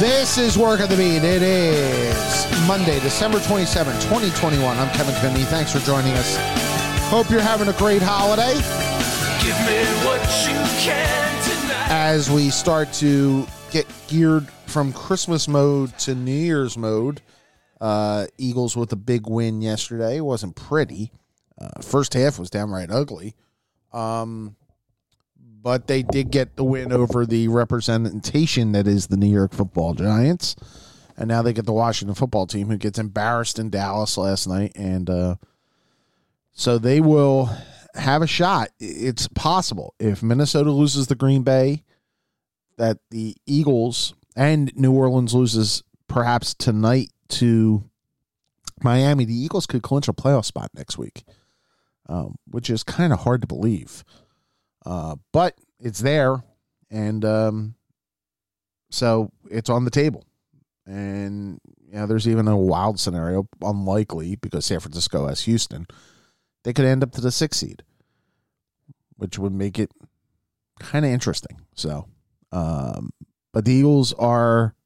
This is Working the Beat. It is Monday, December 27, 2021. I'm Kevin Finney. Thanks for joining us. Hope you're having a great holiday. Give me what you can tonight. As we start to get geared from Christmas mode to New Year's mode, uh, Eagles with a big win yesterday. It wasn't pretty. Uh, first half was downright ugly. Um, but they did get the win over the representation that is the New York Football Giants, and now they get the Washington Football Team, who gets embarrassed in Dallas last night, and uh, so they will have a shot. It's possible if Minnesota loses the Green Bay, that the Eagles and New Orleans loses perhaps tonight to Miami. The Eagles could clinch a playoff spot next week, um, which is kind of hard to believe. Uh, but it's there, and um, so it's on the table. And yeah, there's even a wild scenario, unlikely because San Francisco has Houston. They could end up to the sixth seed, which would make it kind of interesting. So, um, but the Eagles are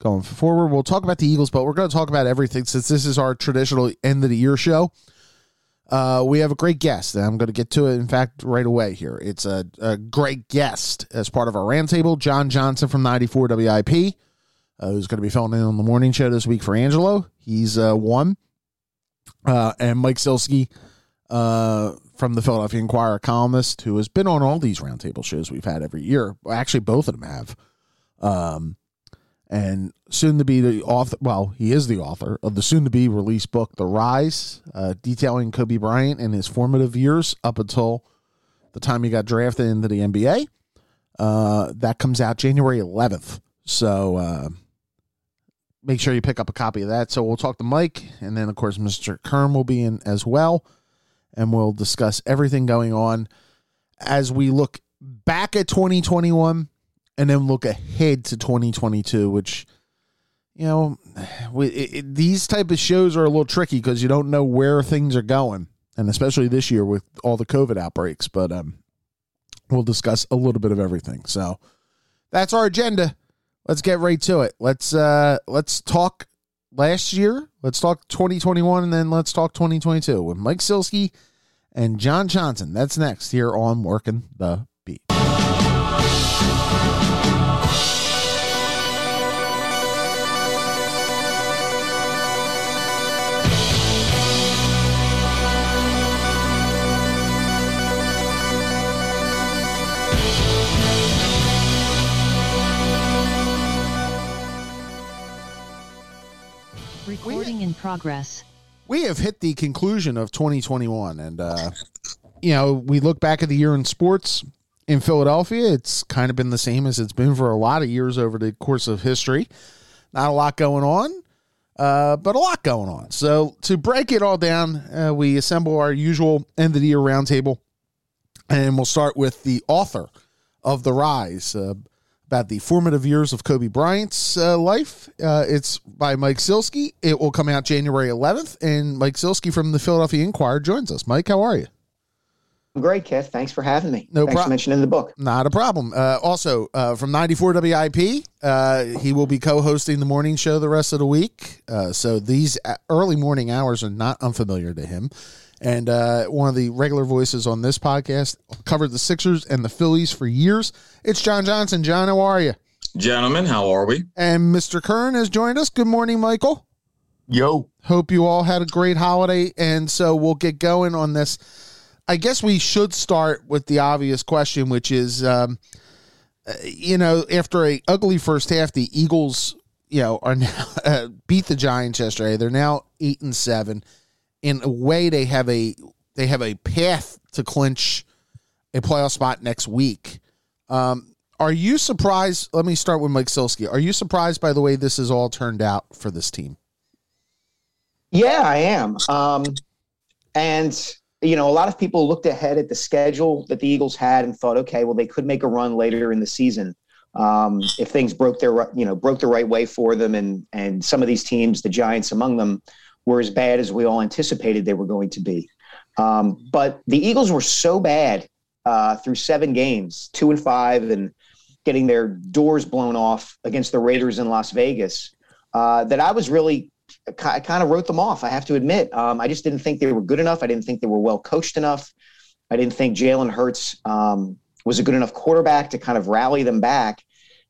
going forward. We'll talk about the Eagles, but we're going to talk about everything since this is our traditional end of the year show. Uh, we have a great guest, and I'm going to get to it, in fact, right away here. It's a, a great guest as part of our roundtable. John Johnson from 94 WIP, uh, who's going to be filling in on the morning show this week for Angelo. He's uh, one. Uh, and Mike Sielski uh, from the Philadelphia Inquirer columnist, who has been on all these roundtable shows we've had every year. Actually, both of them have. Um, and soon to be the author. Well, he is the author of the soon to be released book, The Rise, uh, detailing Kobe Bryant and his formative years up until the time he got drafted into the NBA. Uh, that comes out January 11th. So uh, make sure you pick up a copy of that. So we'll talk to Mike, and then, of course, Mr. Kern will be in as well. And we'll discuss everything going on as we look back at 2021 and then look ahead to 2022 which you know we, it, it, these type of shows are a little tricky because you don't know where things are going and especially this year with all the covid outbreaks but um we'll discuss a little bit of everything. So that's our agenda. Let's get right to it. Let's uh let's talk last year. Let's talk 2021 and then let's talk 2022 with mike sielski and john johnson. That's next here on working the beat in progress. we have hit the conclusion of 2021 and uh you know we look back at the year in sports in philadelphia it's kind of been the same as it's been for a lot of years over the course of history not a lot going on uh, but a lot going on so to break it all down uh, we assemble our usual end of the year roundtable and we'll start with the author of the rise uh, about the formative years of Kobe Bryant's uh, life. Uh, it's by Mike Sielski. It will come out January 11th, and Mike Sielski from the Philadelphia Inquirer joins us. Mike, how are you? I'm great, Kev. Thanks for having me. No problem. prob- for mentioning the book. Not a problem. Uh, also, uh, from 94 WIP, uh, he will be co hosting the morning show the rest of the week. Uh, so these uh, early morning hours are not unfamiliar to him. And uh, one of the regular voices on this podcast covered the Sixers and the Phillies for years. It's John Johnson. John, how are you? Gentlemen, how are we? And Mr. Kern has joined us. Good morning, Michael. Yo. Hope you all had a great holiday. And so we'll get going on this. I guess we should start with the obvious question, which is, um, you know, after a ugly first half, the Eagles, you know, are now uh, beat the Giants yesterday. They're now eight and seven. In a way, they have a they have a path to clinch a playoff spot next week. Um, are you surprised? Let me start with Mike Sielski. Are you surprised by the way this has all turned out for this team? Yeah, I am. Um, and you know, a lot of people looked ahead at the schedule that the Eagles had and thought, okay, well, they could make a run later in the season um, if things broke their you know broke the right way for them, and and some of these teams, the Giants among them, were as bad as we all anticipated they were going to be. Um, but the Eagles were so bad uh, through seven games, two and five, and getting their doors blown off against the Raiders in Las Vegas uh, that I was really I kind of wrote them off. I have to admit, um, I just didn't think they were good enough. I didn't think they were well coached enough. I didn't think Jalen Hurts um, was a good enough quarterback to kind of rally them back.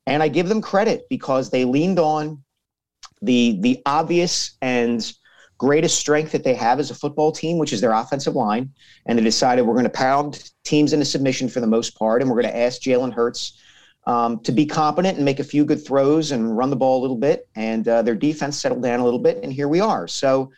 And I give them credit because they leaned on the the obvious and greatest strength that they have as a football team, which is their offensive line. And they decided we're going to pound teams into submission for the most part, and we're going to ask Jalen Hurts um, to be competent and make a few good throws and run the ball a little bit. And uh, their defense settled down a little bit, and here we are. So,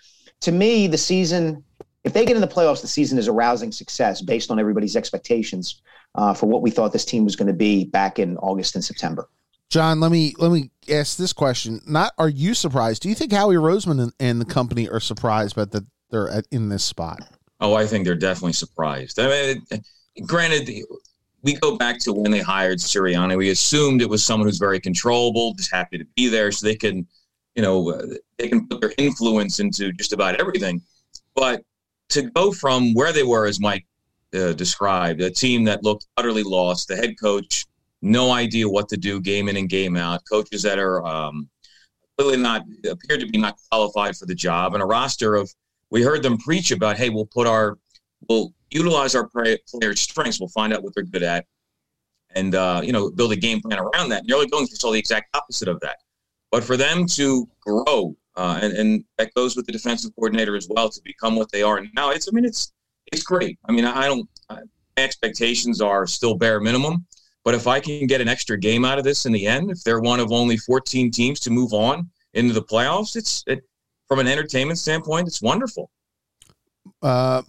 to me, the season, if they get in the playoffs, the season is a rousing success based on everybody's expectations uh, for what we thought this team was going to be back in August and September. John, let me let me ask this question. Not are you surprised? Do you think Howie Roseman and, and the company are surprised but that they're at, in this spot? Oh, I think they're definitely surprised. I mean, granted, we go back to when they hired Sirianni. We assumed it was someone who's very controllable, just happy to be there, so they can, you know, uh, they can put their influence into just about everything. But to go from where they were, as Mike uh, described, a team that looked utterly lost, the head coach no idea what to do game in and game out. Coaches that are um, clearly not appear to be not qualified for the job, and a roster of we heard them preach about, hey, we'll put our we'll utilize our players' strengths, we'll find out what they're good at, and uh, you know build a game plan around that. And they're going to saw the exact opposite of that. But for them to grow, uh, and, and that goes with the defensive coordinator as well, to become what they are now, it's I mean it's it's great. I mean I don't. my expectations are still bare minimum but if I can get an extra game out of this in the end, if they're one of only 14 teams to move on into the playoffs, it's it, from an entertainment standpoint, it's wonderful. Uh,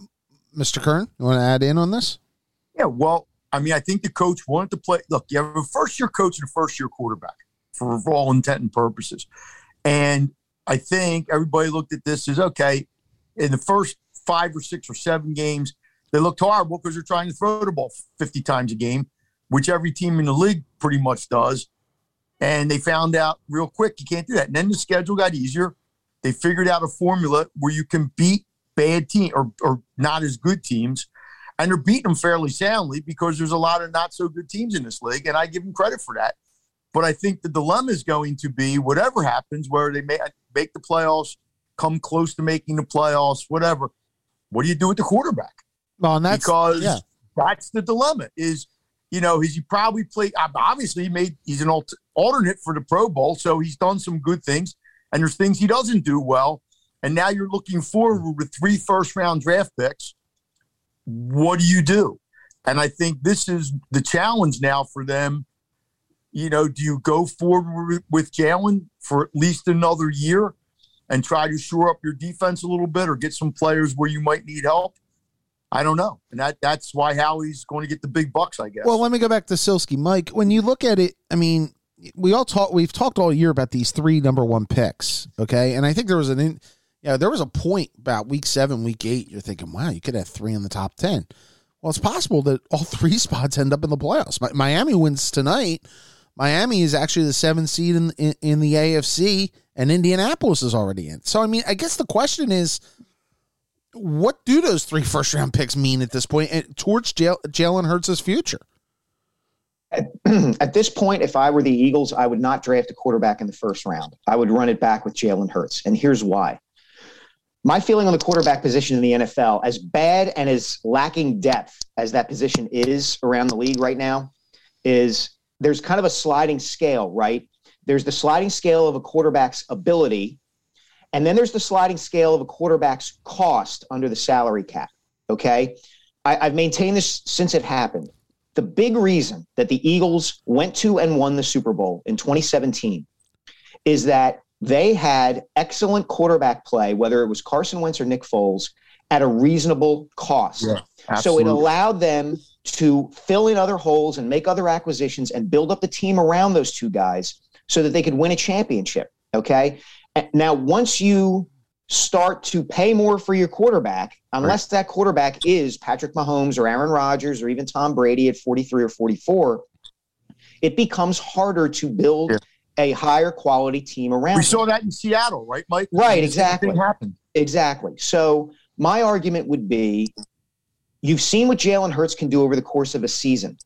Mr. Kern, you want to add in on this? Yeah, well, I mean, I think the coach wanted to play. Look, you have a first year coach and a first year quarterback for, all intent and purposes. And I think everybody looked at this as okay, in the first five or six or seven games, they looked horrible because they're trying to throw the ball 50 times a game which every team in the league pretty much does. And they found out real quick you can't do that. And then the schedule got easier. They figured out a formula where you can beat bad team or, or not as good teams. And they're beating them fairly soundly because there's a lot of not so good teams in this league. And I give them credit for that. But I think the dilemma is going to be whatever happens, where they may make the playoffs, come close to making the playoffs, whatever. What do you do with the quarterback? Well, and that's because yeah. that's the dilemma. Is you know, he's he probably played. Obviously, he made he's an alternate for the Pro Bowl, so he's done some good things. And there's things he doesn't do well. And now you're looking forward with three first round draft picks. What do you do? And I think this is the challenge now for them. You know, do you go forward with Jalen for at least another year and try to shore up your defense a little bit or get some players where you might need help? I don't know. And that that's why Howie's going to get the big bucks, I guess. Well, let me go back to Sielski. Mike, when you look at it, I mean, we all talk we've talked all year about these three number one picks, okay? And I think there was an in, yeah, there was a point about week 7, week 8, you're thinking, "Wow, you could have three in the top 10." Well, it's possible that all three spots end up in the playoffs. Miami wins tonight. Miami is actually the seventh seed in, in, in the AFC, and Indianapolis is already in. So, I mean, I guess the question is, what do those three first round picks mean at this point and towards Jalen Hurts' future? At, at, this point, if I were the Eagles, I would not draft a quarterback in the first round. I would run it back with Jalen Hurts. And here's why. My feeling on the quarterback position in the NFL, as bad and as lacking depth as that position is around the league right now, is there's kind of a sliding scale, right? There's the sliding scale of a quarterback's ability and then there's the sliding scale of a quarterback's cost under the salary cap. Okay. I, I've maintained this since it happened. The big reason that the Eagles went to and won the Super Bowl in 2017 is that they had excellent quarterback play, whether it was Carson Wentz or Nick Foles, at a reasonable cost. Yeah, so it allowed them to fill in other holes and make other acquisitions and build up the team around those two guys so that they could win a championship. Okay. Now, once you start to pay more for your quarterback, unless right. that quarterback is Patrick Mahomes or Aaron Rodgers or even Tom Brady at 43 or 44, it becomes harder to build yeah. A higher quality team around. We saw that in Seattle, right, Mike? Right, exactly. happened. Exactly. So my argument would be you've seen what Jalen Hurts can do over the course of a season.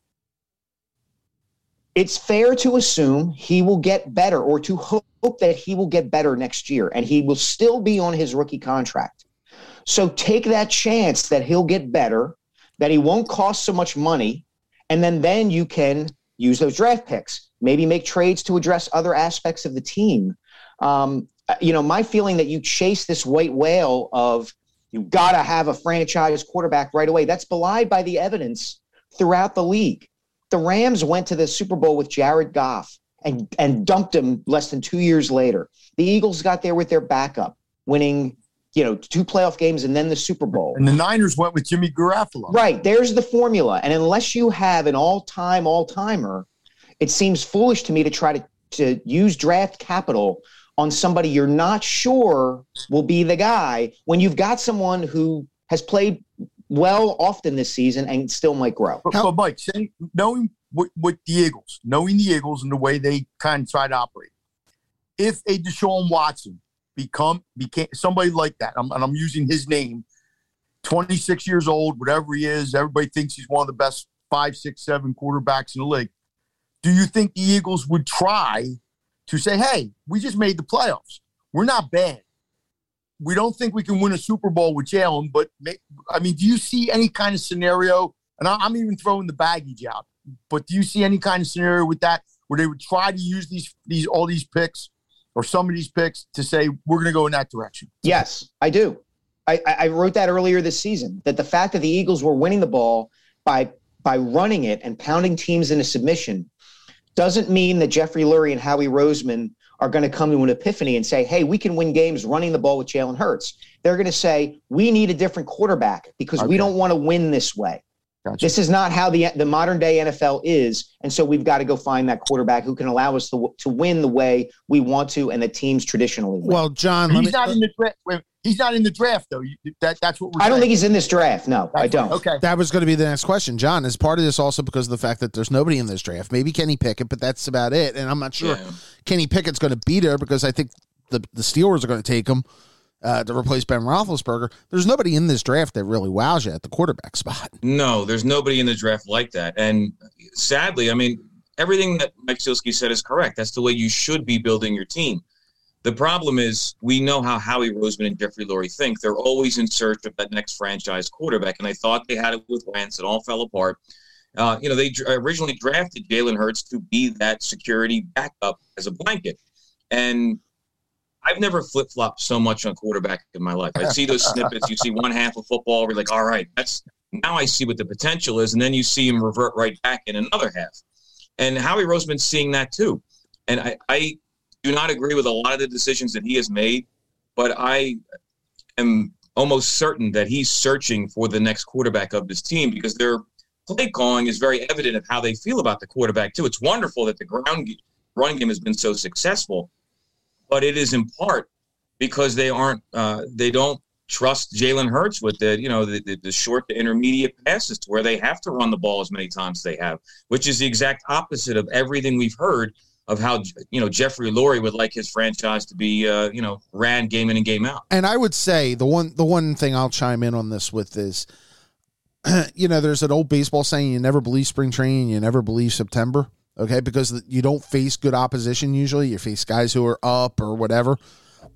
it's fair to assume he will get better or to hope that he will get better next year and he will still be on his rookie contract. So take that chance that he'll get better, that he won't cost so much money, and then then you can use those draft picks, maybe make trades to address other aspects of the team. Um, you know, my feeling that you chase this white whale of you got to have a franchise quarterback right away. That's belied by the evidence throughout the league. The Rams went to the Super Bowl with Jared Goff and, and dumped him less than two years later. The Eagles got there with their backup, winning, you know, two playoff games and then the Super Bowl. And the Niners went with Jimmy Garoppolo. Right. There's the formula. And unless you have an all time, all timer, it seems foolish to me to try to, to use draft capital on somebody you're not sure will be the guy when you've got someone who has played well often this season and still might grow. But, but Mike, saying, knowing what, what the Eagles, knowing the Eagles and the way they kind of try to operate, if a Deshaun Watson become became somebody like that, I'm, and I'm using his name, 26 years old, whatever he is, everybody thinks he's one of the best five, six, seven quarterbacks in the league. Do you think the Eagles would try to say, hey, we just made the playoffs. We're not bad. We don't think we can win a Super Bowl with Jalen, but I mean, do you see any kind of scenario? And I'm even throwing the baggage out, but do you see any kind of scenario with that where they would try to use these these all these picks or some of these picks to say we're going to go in that direction? Yes, I do. I, I wrote that earlier this season that the fact that the Eagles were winning the ball by by running it and pounding teams into submission doesn't mean that Jeffrey Lurie and Howie Roseman are going to come to an epiphany and say, hey, we can win games running the ball with Jalen Hurts. They're going to say, we need a different quarterback because okay. we don't want to win this way. Gotcha. This is not how the the modern day NFL is, and so we've got to go find that quarterback who can allow us to to win the way we want to, and the teams traditionally. Win. Well, John, he's me, not in the draft. He's not in the draft, though. That, that's what we're. I don't think he's in this draft. No, that's I don't. Okay, that was going to be the next question, John. Is part of this also because of the fact that there's nobody in this draft? Maybe Kenny Pickett, but that's about it. And I'm not sure yeah. Kenny Pickett's going to be there because I think the the Steelers are going to take him uh, to replace Ben Roethlisberger. There's nobody in this draft that really wows you at the quarterback spot. No, there's nobody in the draft like that. And sadly, I mean, everything that Mike Sielski said is correct. That's the way you should be building your team. The problem is we know how Howie Roseman and Jeffrey Lurie think. They're always in search of that next franchise quarterback, and they thought they had it with Wentz. It all fell apart. Uh, you know, they originally drafted Jalen Hurts to be that security backup as a blanket, and I've never flip flopped so much on quarterback in my life. I see those snippets. You see one half of football, we're like, all right, that's now I see what the potential is, and then you see him revert right back in another half. And Howie Roseman's seeing that too. And I, I do not agree with a lot of the decisions that he has made, but I am almost certain that he's searching for the next quarterback of this team because their play calling is very evident of how they feel about the quarterback too. It's wonderful that the ground run game has been so successful, but it is in part because they aren't uh, they don't trust Jalen Hurts with the you know the, the, the, short to intermediate passes to where they have to run the ball as many times as they have, which is the exact opposite of everything we've heard of how you know Jeffrey Lurie would like his franchise to be uh, you know ran game in and game out. And I would say the one the one thing I'll chime in on this with is you know there's an old baseball saying you never believe spring training, you never believe September okay? Because you don't face good opposition usually. You face guys who are up or whatever.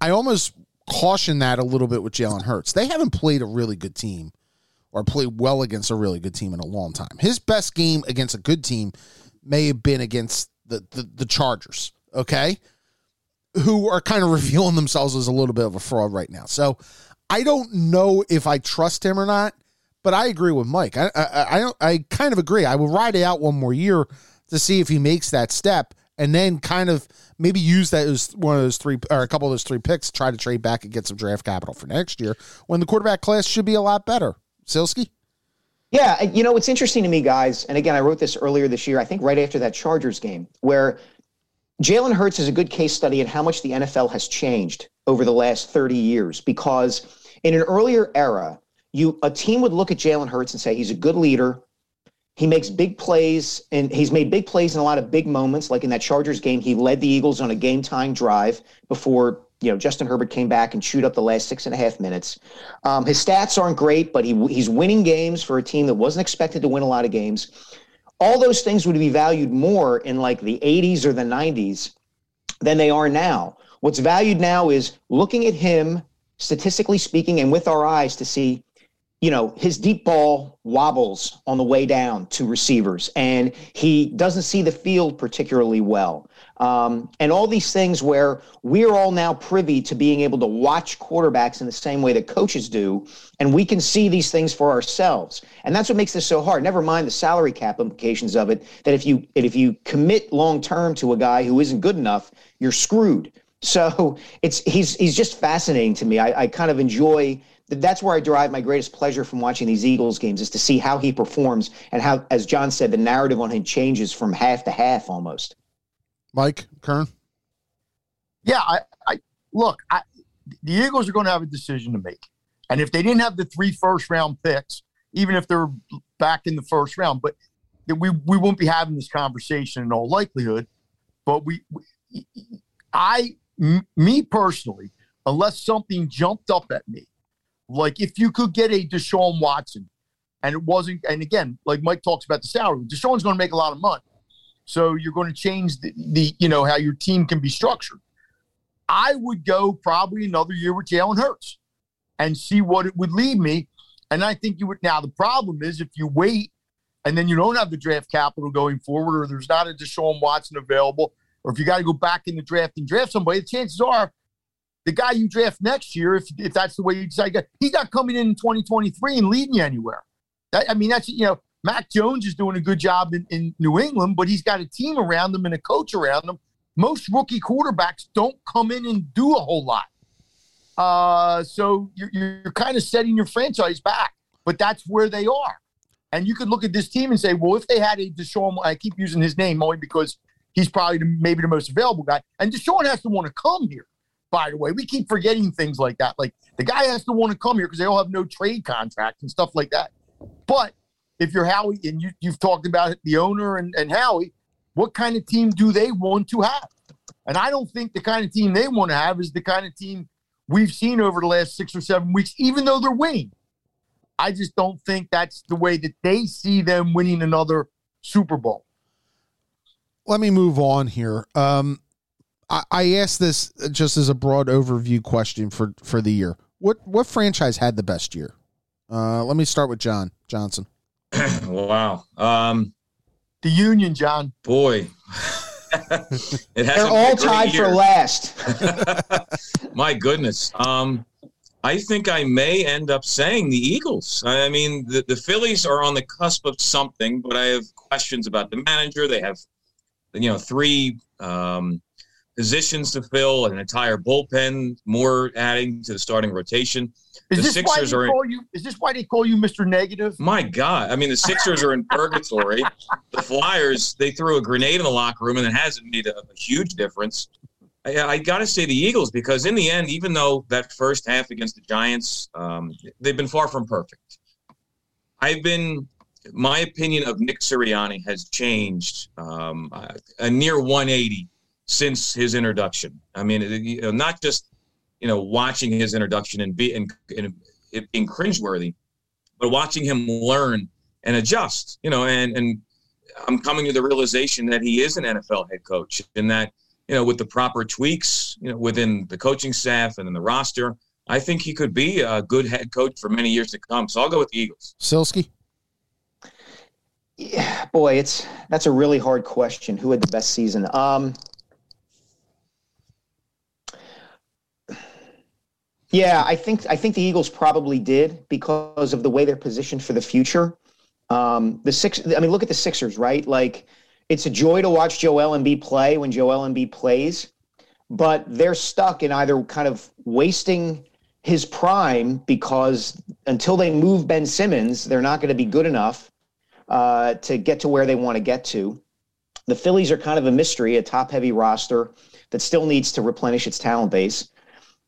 I almost caution that a little bit with Jalen Hurts. They haven't played a really good team or played well against a really good team in a long time. His best game against a good team may have been against the, the, the Chargers, okay? Who are kind of revealing themselves as a little bit of a fraud right now. So I don't know if I trust him or not, but I agree with Mike. I I I, I kind of agree. I will ride it out one more year to see if he makes that step and then kind of maybe use that as one of those three or a couple of those three picks, try to trade back and get some draft capital for next year when the quarterback class should be a lot better. Sielski? Yeah, you know, it's interesting to me, guys. And again, I wrote this earlier this year, I think right after that Chargers game, where Jalen Hurts is a good case study in how much the NFL has changed over the last 30 years. Because in an earlier era, you a team would look at Jalen Hurts and say he's a good leader, he makes big plays, and he's made big plays in a lot of big moments. Like in that Chargers game, he led the Eagles on a game time drive before you know Justin Herbert came back and chewed up the last six and a half minutes. Um, his stats aren't great, but he he's winning games for a team that wasn't expected to win a lot of games. all those things would be valued more in like the 80s or the 90s than they are now. What's valued now is looking at him, statistically speaking, and with our eyes to see, you know, his deep ball wobbles on the way down to receivers, and he doesn't see the field particularly well. Um, and all these things where we're all now privy to being able to watch quarterbacks in the same way that coaches do, and we can see these things for ourselves. And that's what makes this so hard. Never mind the salary cap implications of it. That if you if you commit long term to a guy who isn't good enough, you're screwed. So it's he's he's just fascinating to me. I, I kind of enjoy that's where I derive my greatest pleasure from watching these Eagles games is to see how he performs and how, as John said, the narrative on him changes from half to half almost. Mike Kern. Yeah, I, I look. I, the Eagles are going to have a decision to make, and if they didn't have the three first round picks, even if they're back in the first round, but we we won't be having this conversation in all likelihood. But we, we I, m- me personally, unless something jumped up at me, like if you could get a Deshaun Watson, and it wasn't, and again, like Mike talks about the salary, Deshaun's going to make a lot of money. So you're going to change the, the you know how your team can be structured. I would go probably another year with Jalen Hurts and see what it would lead me. And I think you would now the problem is if you wait and then you don't have the draft capital going forward, or there's not a Deshaun Watson available, or if you got to go back in the draft and draft somebody, the chances are the guy you draft next year, if, if that's the way you decide, he's not coming in in 2023 and leading you anywhere. That, I mean, that's, you know, Mac Jones is doing a good job in, in New England, but he's got a team around him and a coach around him. Most rookie quarterbacks don't come in and do a whole lot. Uh, so you're, you're kind of setting your franchise back, but that's where they are. And you could look at this team and say, well, if they had a Deshaun, I keep using his name only because he's probably the, maybe the most available guy. And Deshaun has to want to come here, by the way. We keep forgetting things like that. Like the guy has to want to come here because they all have no trade contracts and stuff like that. But if you're Howie and you, you've talked about the owner and, and Howie, what kind of team do they want to have? And I don't think the kind of team they want to have is the kind of team we've seen over the last six or seven weeks, even though they're winning. I just don't think that's the way that they see them winning another Super Bowl. Let me move on here. Um, I, I asked this just as a broad overview question for for the year. What what franchise had the best year? Uh, let me start with John Johnson. wow. Um, the Union, John. Boy. it They're all tied year. for last. My goodness. Um, I think I may end up saying the Eagles. I mean, the, the Phillies are on the cusp of something, but I have questions about the manager. They have, you know, three um, positions to fill, an entire bullpen, more adding to the starting rotation. Is the this Sixers why they call you? Is this why they call you Mr. Negative? My God! I mean, the Sixers are in purgatory. The Flyers they threw a grenade in the locker room, and it hasn't made a, a huge difference. I, I got to say the Eagles because in the end, even though that first half against the Giants, um, they've been far from perfect. I've been my opinion of Nick Sirianni has changed um, a near 180 since his introduction. I mean, you know, not just you know watching his introduction and be and, and it being cringeworthy, but watching him learn and adjust. You know, and and I'm coming to the realization that he is an NFL head coach, and that you know with the proper tweaks, you know, within the coaching staff and in the roster. I think he could be a good head coach for many years to come. So I'll go with the Eagles. Sielski. Yeah, boy, it's that's a really hard question. Who had the best season? Um, Yeah, I think I think the Eagles probably did because of the way they're positioned for the future. Um, the six, I mean, look at the Sixers, right? Like, it's a joy to watch Joel Embiid play when Joel Embiid plays, but they're stuck in either kind of wasting his prime because until they move Ben Simmons, they're not going to be good enough uh, to get to where they want to get to. The Phillies are kind of a mystery, a top-heavy roster that still needs to replenish its talent base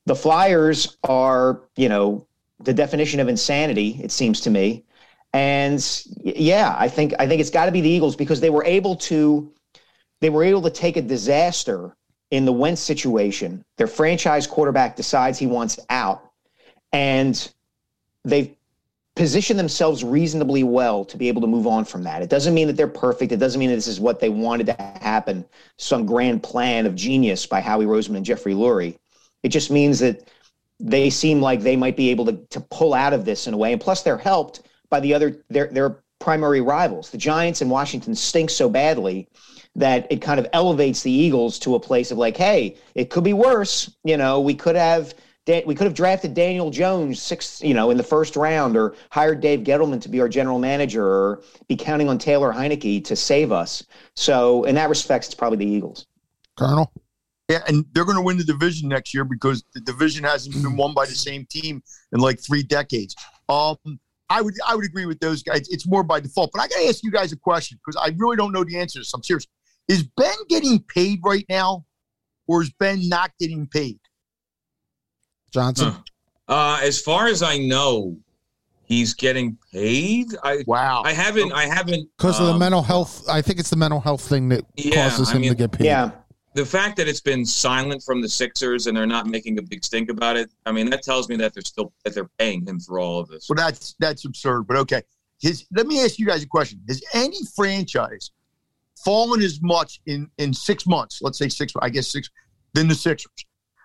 the Flyers are, you know, the definition of insanity, it seems to me. And yeah, I think I think it's got to be the Eagles because they were able to they were able to take a disaster in the Wentz situation. Their franchise quarterback decides he wants out, and they've positioned themselves reasonably well to be able to move on from that. It doesn't mean that they're perfect. It doesn't mean that this is what they wanted to happen, some grand plan of genius by Howie Roseman and Jeffrey Lurie. It just means that they seem like they might be able to, to pull out of this in a way. And plus, they're helped by the other their their primary rivals. The Giants and Washington stink so badly that it kind of elevates the Eagles to a place of like, hey, it could be worse. You know, we could have we could have drafted Daniel Jones six, you know, in the first round, or hired Dave Gettleman to be our general manager, or be counting on Taylor Heinicke to save us. So, in that respect, it's probably the Eagles. Kern. Yeah, and they're going to win the division next year because the division hasn't been won by the same team in like three decades. Um, I would I would agree with those guys. It's more by default. But I got to ask you guys a question because I really don't know the answer to this. I'm serious. Is Ben getting paid right now, or is Ben not getting paid? Johnson. Huh. Uh, as far as I know, he's getting paid. I Wow. I haven't I haven't Because of the um, mental health, I think it's the mental health thing that Yeah, causes I him mean- to get paid. Yeah, the fact that it's been silent from the Sixers and they're not making a big stink about it. I mean, that tells me that they're still that they're paying him for all of this. Well, that's that's absurd. But okay, his. Let me ask you guys a question: Has any franchise fallen as much in in six months? Let's say six. I guess six than the Sixers.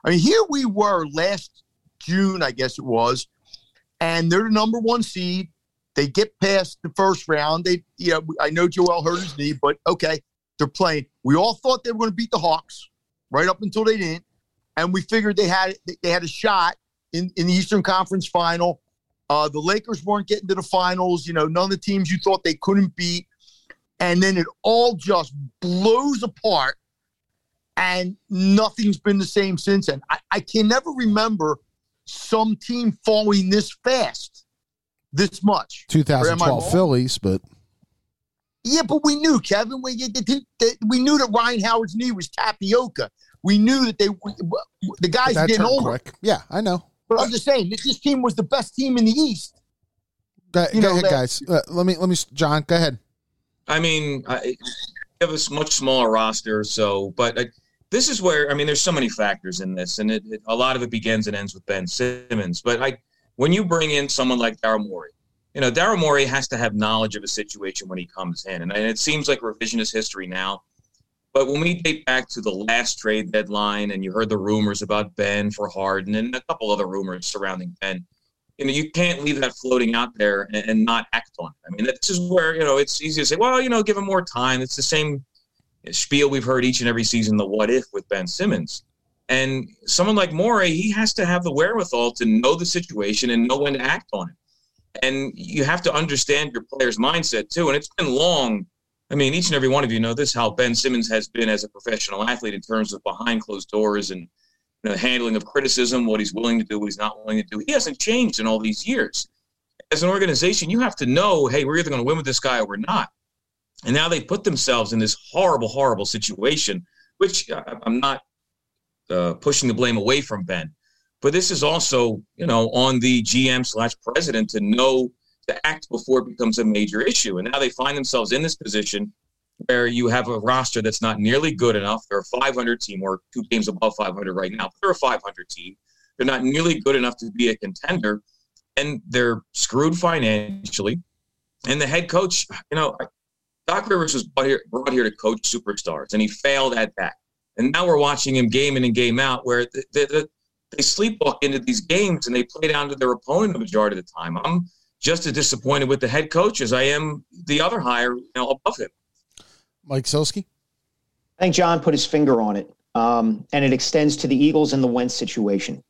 I mean, here we were last June, I guess it was, and they're the number one seed. They get past the first round. They, you know, I know Joel hurt his knee, but okay, they're playing. We all thought they were going to beat the Hawks, right up until they didn't, and we figured they had they had a shot in in the Eastern Conference Final. Uh, the Lakers weren't getting to the finals. You know, none of the teams you thought they couldn't beat, and then it all just blows apart, and nothing's been the same since then. I, I can never remember some team falling this fast, this much. Or am I 2012? Phillies, but Yeah, but we knew, Kevin. We, we knew that Ryan Howard's knee was tapioca. We knew that they the guys that getting turned older. quick. Yeah, I know. But I'm just saying that this team was the best team in the East. Go, go know, ahead, that- guys. Uh, let me let me. John, go ahead. I mean, I, have a much smaller roster, so but I, this is where I mean, there's so many factors in this, and it, it, a lot of it begins and ends with Ben Simmons. But like when you bring in someone like Daryl Morey, you know, Daryl Morey has to have knowledge of a situation when he comes in, and, and it seems like revisionist history now. But when we date back to the last trade deadline, and you heard the rumors about Ben for Harden and a couple other rumors surrounding Ben, you know, you can't leave that floating out there and, and not act on it. I mean, this is where, you know, it's easy to say, well, you know, give him more time. It's the same spiel we've heard each and every season, the what if with Ben Simmons. And someone like Morey, he has to have the wherewithal to know the situation and know when to act on it. And you have to understand your player's mindset too. And it's been long. I mean, each and every one of you know this how Ben Simmons has been as a professional athlete in terms of behind closed doors and you know, handling of criticism, what he's willing to do, what he's not willing to do. He hasn't changed in all these years. As an organization, you have to know, hey, we're either going to win with this guy or we're not. And now they put themselves in this horrible, horrible situation, which uh, I'm not uh, pushing the blame away from Ben, but this is also, you know, on the GM slash president to know to act before it becomes a major issue. And now they find themselves in this position where you have a roster that's not nearly good enough. They're a 500 team, or two games above 500 right now. They're a 500 team. They're not nearly good enough to be a contender, and they're screwed financially. And the head coach, you know, Doc Rivers was brought here, brought here to coach superstars, and he failed at that. And now we're watching him game in and game out, where the, the, the, they sleepwalk into these games and they play down to their opponent the majority of the time. I'm just as disappointed with the head coach as I am the other higher, you know, above him. Mike Sielski. I think John put his finger on it, um, and it extends to the Eagles and the Wentz situation.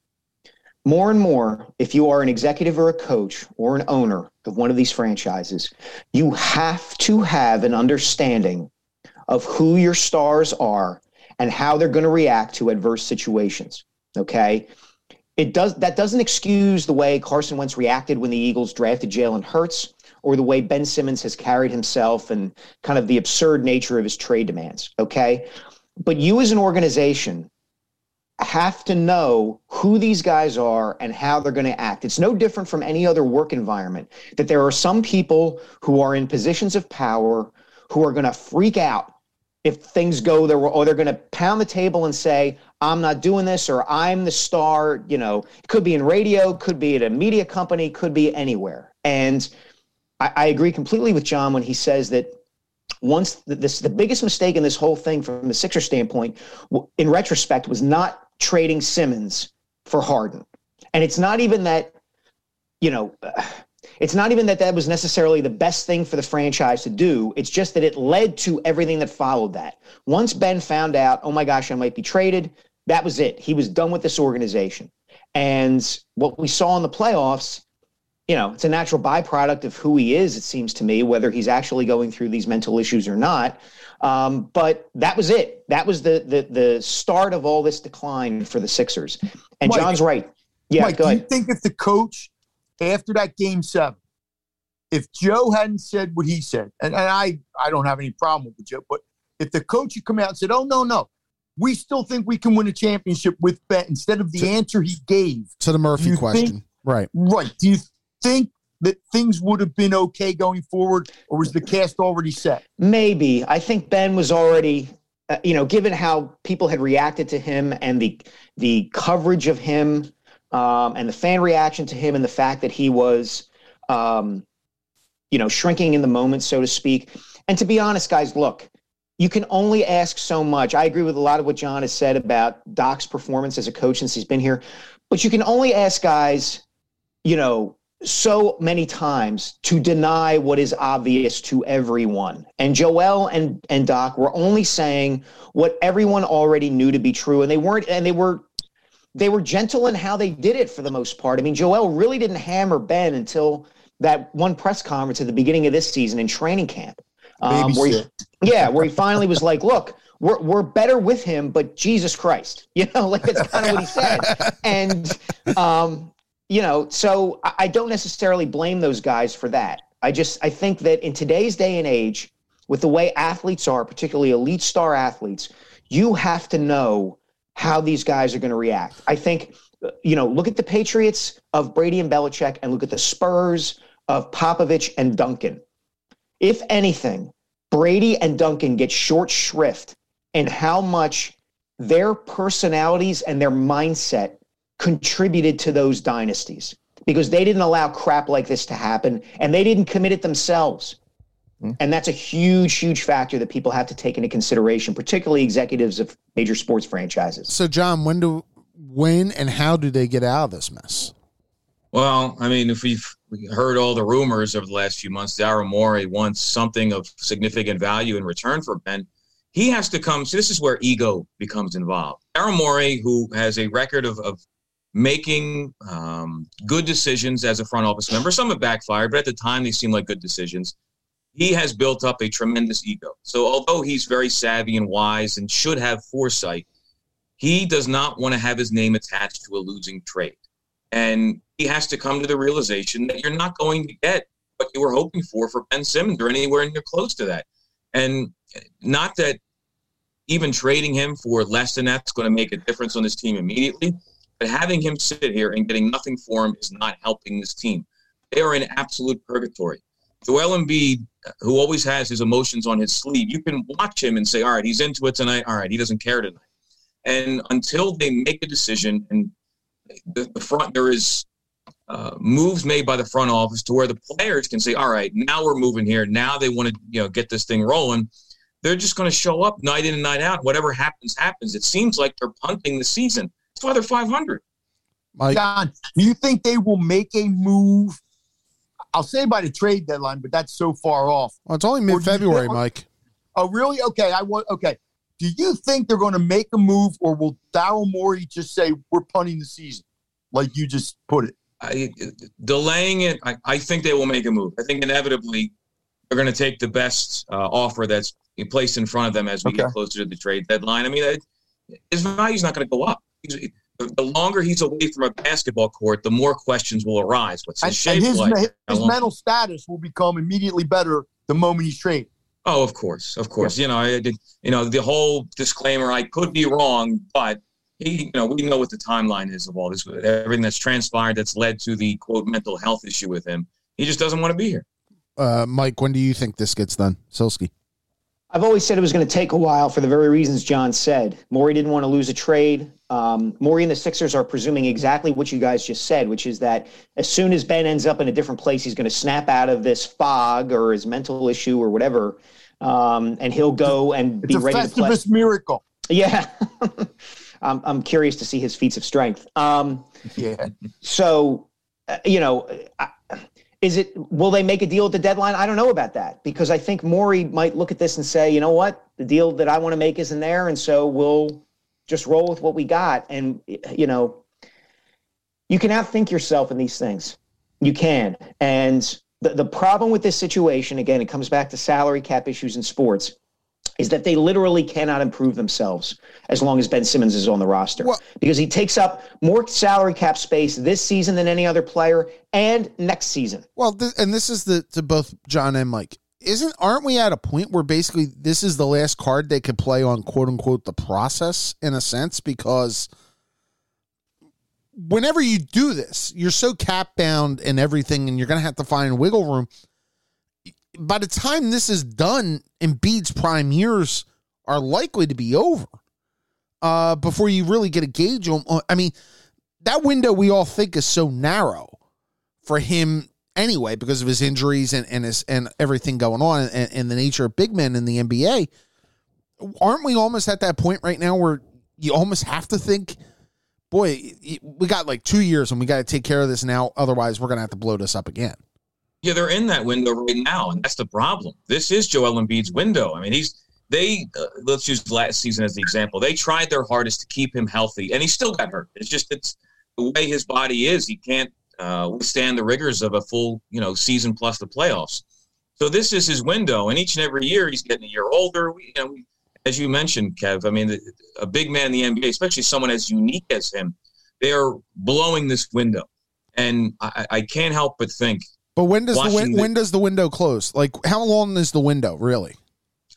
More and more, if you are an executive or a coach or an owner of one of these franchises, you have to have an understanding of who your stars are and how they're going to react to adverse situations. Okay. It does that doesn't excuse the way Carson Wentz reacted when the Eagles drafted Jalen Hurts or the way Ben Simmons has carried himself and kind of the absurd nature of his trade demands. Okay. But you as an organization have to know who these guys are and how they're going to act. It's no different from any other work environment that there are some people who are in positions of power who are going to freak out if things go there or they're going to pound the table and say i'm not doing this or i'm the star you know it could be in radio could be at a media company could be anywhere And I, I agree completely with John when he says that once the, this the biggest mistake in this whole thing from the Sixer standpoint, in retrospect, was not trading Simmons for Harden. And it's not even that, you know, it's not even that that was necessarily the best thing for the franchise to do. It's just that it led to everything that followed that. Once Ben found out, oh my gosh, I might be traded, that was it. He was done with this organization. And what we saw in the playoffs, you know, it's a natural byproduct of who he is, it seems to me, whether he's actually going through these mental issues or not. Um, but that was it. That was the, the the start of all this decline for the Sixers. And Mike, John's right. Yeah, Mike, do you think if the coach after that game seven, if Joe hadn't said what he said, and, and I I don't have any problem with Joe, but if the coach had come out and said, "Oh no, no, we still think we can win a championship with Ben," instead of the To- answer he gave, To the Murphy question. think- right. right? Do you think that things would have been okay going forward, or was the cast already set? Maybe. I think Ben was already, uh, you know, given how people had reacted to him and the the coverage of him um, and the fan reaction to him and the fact that he was, um, you know, shrinking in the moment, so to speak. And to be honest, guys, look, you can only ask so much. I agree with a lot of what John has said about Doc's performance as a coach since he's been here, but you can only ask guys, you know, so many times to deny what is obvious to everyone. And Joel and and Doc were only saying what everyone already knew to be true, and they weren't, and they were they were gentle in how they did it for the most part. I mean, Joel really didn't hammer Ben until that one press conference at the beginning of this season in training camp. Um, where he, yeah, where he finally was like, "Look, we're we're better with him, but Jesus Christ," you know, like that's kind of what he said. And um, you know, so I I don't necessarily blame those guys for that. I just I think that in today's day and age, with the way athletes are, particularly elite star athletes, you have to know how these guys are going to react. I think, you know, look at the Patriots of Brady and Belichick, and look at the Spurs of Popovich and Duncan. If anything, Brady and Duncan get short shrift in how much their personalities and their mindset contributed to those dynasties because they didn't allow crap like this to happen and they didn't commit it themselves. Hmm. And that's a huge, huge factor that people have to take into consideration, particularly executives of major sports franchises. So, John, when do when and how do they get out of this mess? Well, I mean, if we've heard all the rumors over the last few months, Daryl Morey wants something of significant value in return for Ben. He has to come. So this is where ego becomes involved. Daryl Morey, who has a record of, of making um, good decisions as a front office member, some have backfired, but at the time they seemed like good decisions. He has built up a tremendous ego. So although he's very savvy and wise and should have foresight, he does not want to have his name attached to a losing trade. And he has to come to the realization that you're not going to get what you were hoping for for Ben Simmons or anywhere near close to that. And not that even trading him for less than that's going to make a difference on this team immediately, but having him sit here and getting nothing for him is not helping this team. They are in absolute purgatory. Joel Embiid, who always has his emotions on his sleeve, you can watch him and say, all right, he's into it tonight. All right, he doesn't care tonight. And until they make a decision and the, the front, there is uh, moves made by the front office to where the players can say, all right, now we're moving here. Now they want to, you know, get this thing rolling. They're just going to show up night in and night out. Whatever happens, happens. It seems like they're punting the season. That's why they're 500. Mike, John, do you think they will make a move? I'll say by the trade deadline, but that's so far off. well, it's only mid February, Mike. Oh, really? Okay, I want. Okay, do you think they're going to make a move, or will Daryl Morey just say we're punting the season, like you just put it? I, delaying it, I, I think they will make a move. I think inevitably they're going to take the best uh, offer that's placed in front of them as we get closer to the trade deadline. I mean, it, his value's not going to go up. He's, the longer he's away from a basketball court, the more questions will arise. What's his and shape his like? his long- mental status will become immediately better the moment he's traded. Oh, of course, of course. You know, I did, you know the whole disclaimer. I could be wrong, but he, you know, we know what the timeline is of all this. Everything that's transpired that's led to the quote mental health issue with him. He just doesn't want to be here. Uh, Mike, when do you think this gets done? Sielski. I've always said it was going to take a while for the very reasons John said. Morey didn't want to lose a trade. Um, Morey and the Sixers are presuming exactly what you guys just said, which is that as soon as Ben ends up in a different place, he's going to snap out of this fog or his mental issue or whatever, um, and he'll go and It's be ready to play. Miracle. Yeah, I'm, I'm curious to see his feats of strength. Um, Yeah. so, uh, you know, I- is it will they make a deal at the deadline? I don't know about that because I think Morey might look at this and say, you know what, the deal that I want to make isn't there, and so we'll just roll with what we got. And you know, you can outthink yourself in these things. You can, and the the problem with this situation again, it comes back to salary cap issues in sports. Is that they literally cannot improve themselves as long as Ben Simmons is on the roster Well- because he takes up more salary cap space this season than any other player and next season. Well, th- and this is the to both John and Mike. Isn't aren't we at a point where basically this is the last card they could play on quote unquote the process in a sense because whenever you do this, you're so cap bound and everything, and you're going to have to find wiggle room. By the time this is done, Embiid's prime years are likely to be over. Uh, before you really get a gauge on, I mean, that window we all think is so narrow for him anyway because of his injuries and and his and everything going on and, and the nature of big men in the NBA. Aren't we almost at that point right now where you almost have to think, boy, we got like two years and we got to take care of this now. Otherwise, we're gonna have to blow this up again. Yeah, they're in that window right now, and that's the problem. This is Joel Embiid's window. I mean, he's they uh, let's use last season as the example. They tried their hardest to keep him healthy, and he still got hurt. It's just it's the way his body is. He can't uh, withstand the rigors of a full you know season plus the playoffs. So this is his window, and each and every year he's getting a year older. We, you know, we, as you mentioned, Kev. I mean, a big man in the NBA, especially someone as unique as him, they are blowing this window, and I, I can't help but think But when does the win- the- when does the window close? Like how long is the window really?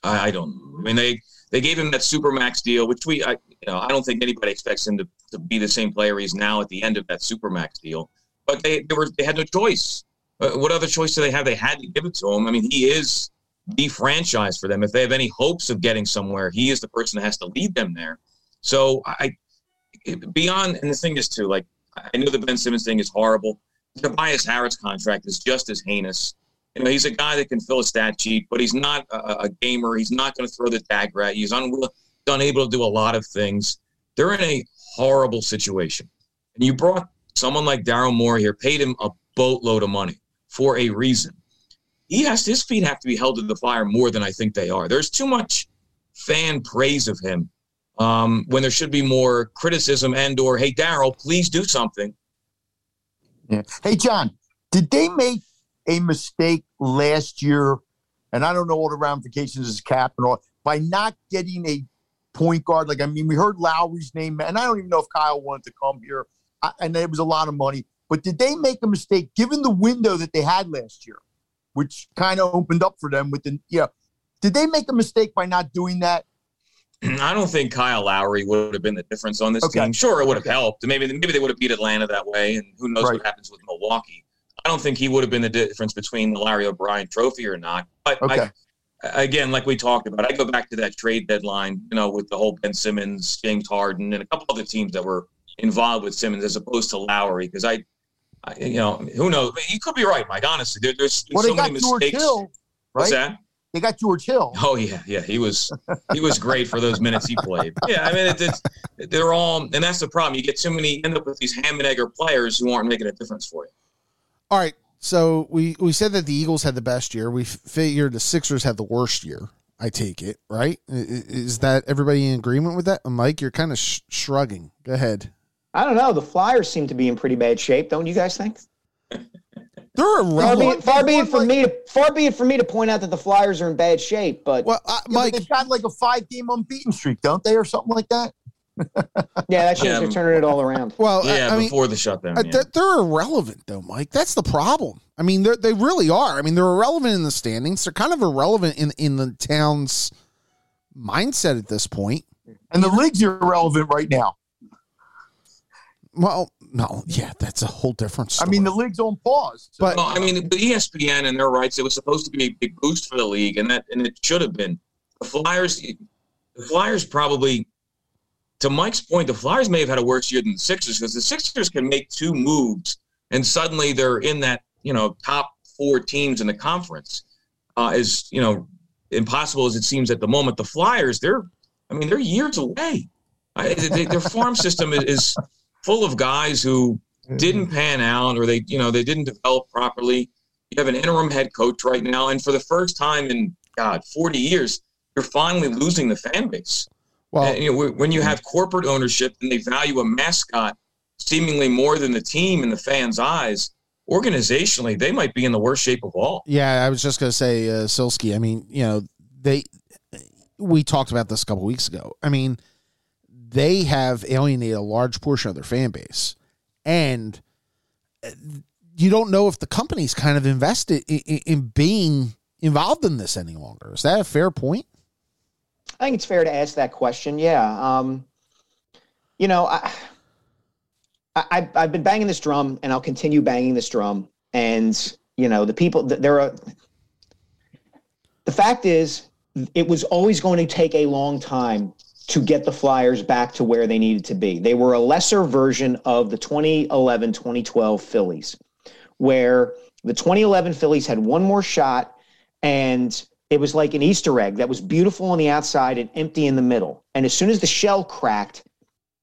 I, I don't. I mean, they they gave him that supermax deal, which we, I, you know, I don't think anybody expects him to, to be the same player he's now at the end of that supermax deal. But they they were they had no choice. Uh, what other choice do they have? They had to give it to him. I mean, he is the franchise for them. If they have any hopes of getting somewhere, he is the person that has to lead them there. So I beyond, and the thing is too, like I know the Ben Simmons thing is horrible. Tobias Harris contract is just as heinous. You know, he's a guy that can fill a stat sheet, but he's not a, a gamer. He's not going to throw the dagger at. He's unwill- unable to do a lot of things. They're in a horrible situation. And you brought someone like Daryl Morey here, paid him a boatload of money for a reason. He has his feet have to be held to the fire more than I think they are. There's too much fan praise of him um, when there should be more criticism and or hey Daryl, please do something. Yeah. Hey, John, did they make a mistake last year? And I don't know all the ramifications this cap and all by not getting a point guard. Like, I mean, we heard Lowry's name, and I don't even know if Kyle wanted to come here, I, and it was a lot of money. But did they make a mistake given the window that they had last year, which kind of opened up for them with the, yeah. Did they make a mistake by not doing that? I don't think Kyle Lowry would have been the difference on this Okay. team. Sure, it would have Okay. helped. Maybe maybe they would have beat Atlanta that way, and who knows Right. what happens with Milwaukee. I don't think he would have been the difference between the Larry O'Brien Trophy or not. But Okay. I, again, like we talked about, I go back to that trade deadline. You know, with the whole Ben Simmons, James Harden, and a couple other teams that were involved with Simmons as opposed to Lowry, because I, I, you know, who knows? You could be right, Mike. Honestly, there, there's, Well, so many mistakes. Hill, What's right? that? They got George Hill. Oh yeah, yeah. He was he was great for those minutes he played. Yeah, I mean it, it's they're all, and that's the problem. You get too many, end up with these ham and egger players who aren't making a difference for you. All right. So we we said that the Eagles had the best year. We figured the Sixers had the worst year. I take it right. I- i- Is that everybody in agreement with that? Mike, you're kind of sh- shrugging. Go ahead. I don't know. The Flyers seem to be in pretty bad shape, don't you guys think? They're Far be, irrelevant. far be it from me to far be it from me to point out that the Flyers are in bad shape, but Well, uh, Yeah, but Mike, they've got like a five game unbeaten streak, don't they, or something like that? yeah, that shows Yeah, they're turning it all around. well, I- Yeah, I, mean, before the shutdown. uh, yeah. they're, they're irrelevant though, Mike. That's the problem. I mean, they they really are. I mean, they're irrelevant in the standings. They're kind of irrelevant in in the town's mindset at this point. And the league's are irrelevant right now. Well, no, yeah, that's a whole different story. I mean, the league's on pause. So- But- Well, I mean, the ESPN and their rights, it was supposed to be a big boost for the league, and that and it should have been. the Flyers, the Flyers probably, to Mike's point, the Flyers may have had a worse year than the Sixers because the Sixers can make two moves and suddenly they're in that you know top four teams in the conference. Uh, as you know, impossible as it seems at the moment, the Flyers, they're, I mean, they're years away. I, they, their farm system is, is full of guys who didn't pan out or they, you know, they didn't develop properly. You have an interim head coach right now, and for the first time in God, 40 years, you're finally losing the fan base. Well, And, you know, when you have corporate ownership and they value a mascot seemingly more than the team in the fans' eyes, organizationally, they might be in the worst shape of all. Yeah, I was just going to say, uh, Sielski. I mean, you know, they we talked about this a couple weeks ago. I mean, they have alienated a large portion of their fan base, and uh, you don't know if the company's kind of invested in, in, in being involved in this any longer. Is that a fair point? I think it's fair to ask that question. Yeah. Um, you know, I, I, I've been banging this drum and I'll continue banging this drum. And, you know, the people, there are, the fact is, it was always going to take a long time to get the Flyers back to where they needed to be. They were a lesser version of the 2011 2012 Phillies, where the 2011 Phillies had one more shot and it was like an Easter egg that was beautiful on the outside and empty in the middle. And as soon as the shell cracked,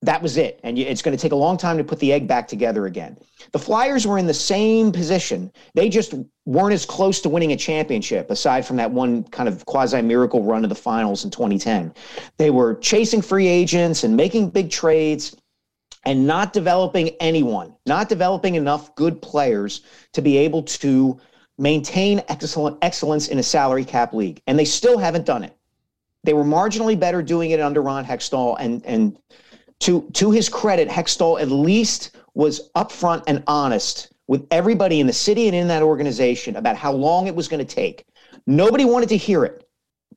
that was it. And it's going to take a long time to put the egg back together again. The Flyers were in the same position. They just weren't as close to winning a championship, aside from that one kind of quasi miracle run of the finals in 2010. They were chasing free agents and making big trades and not developing anyone, not developing enough good players to be able to maintain excellent excellence in a salary cap league. And they still haven't done it. They were marginally better doing it under Ron Hextall and and to to his credit, Hextall at least was upfront and honest with everybody in the city and in that organization about how long it was going to take. Nobody wanted to hear it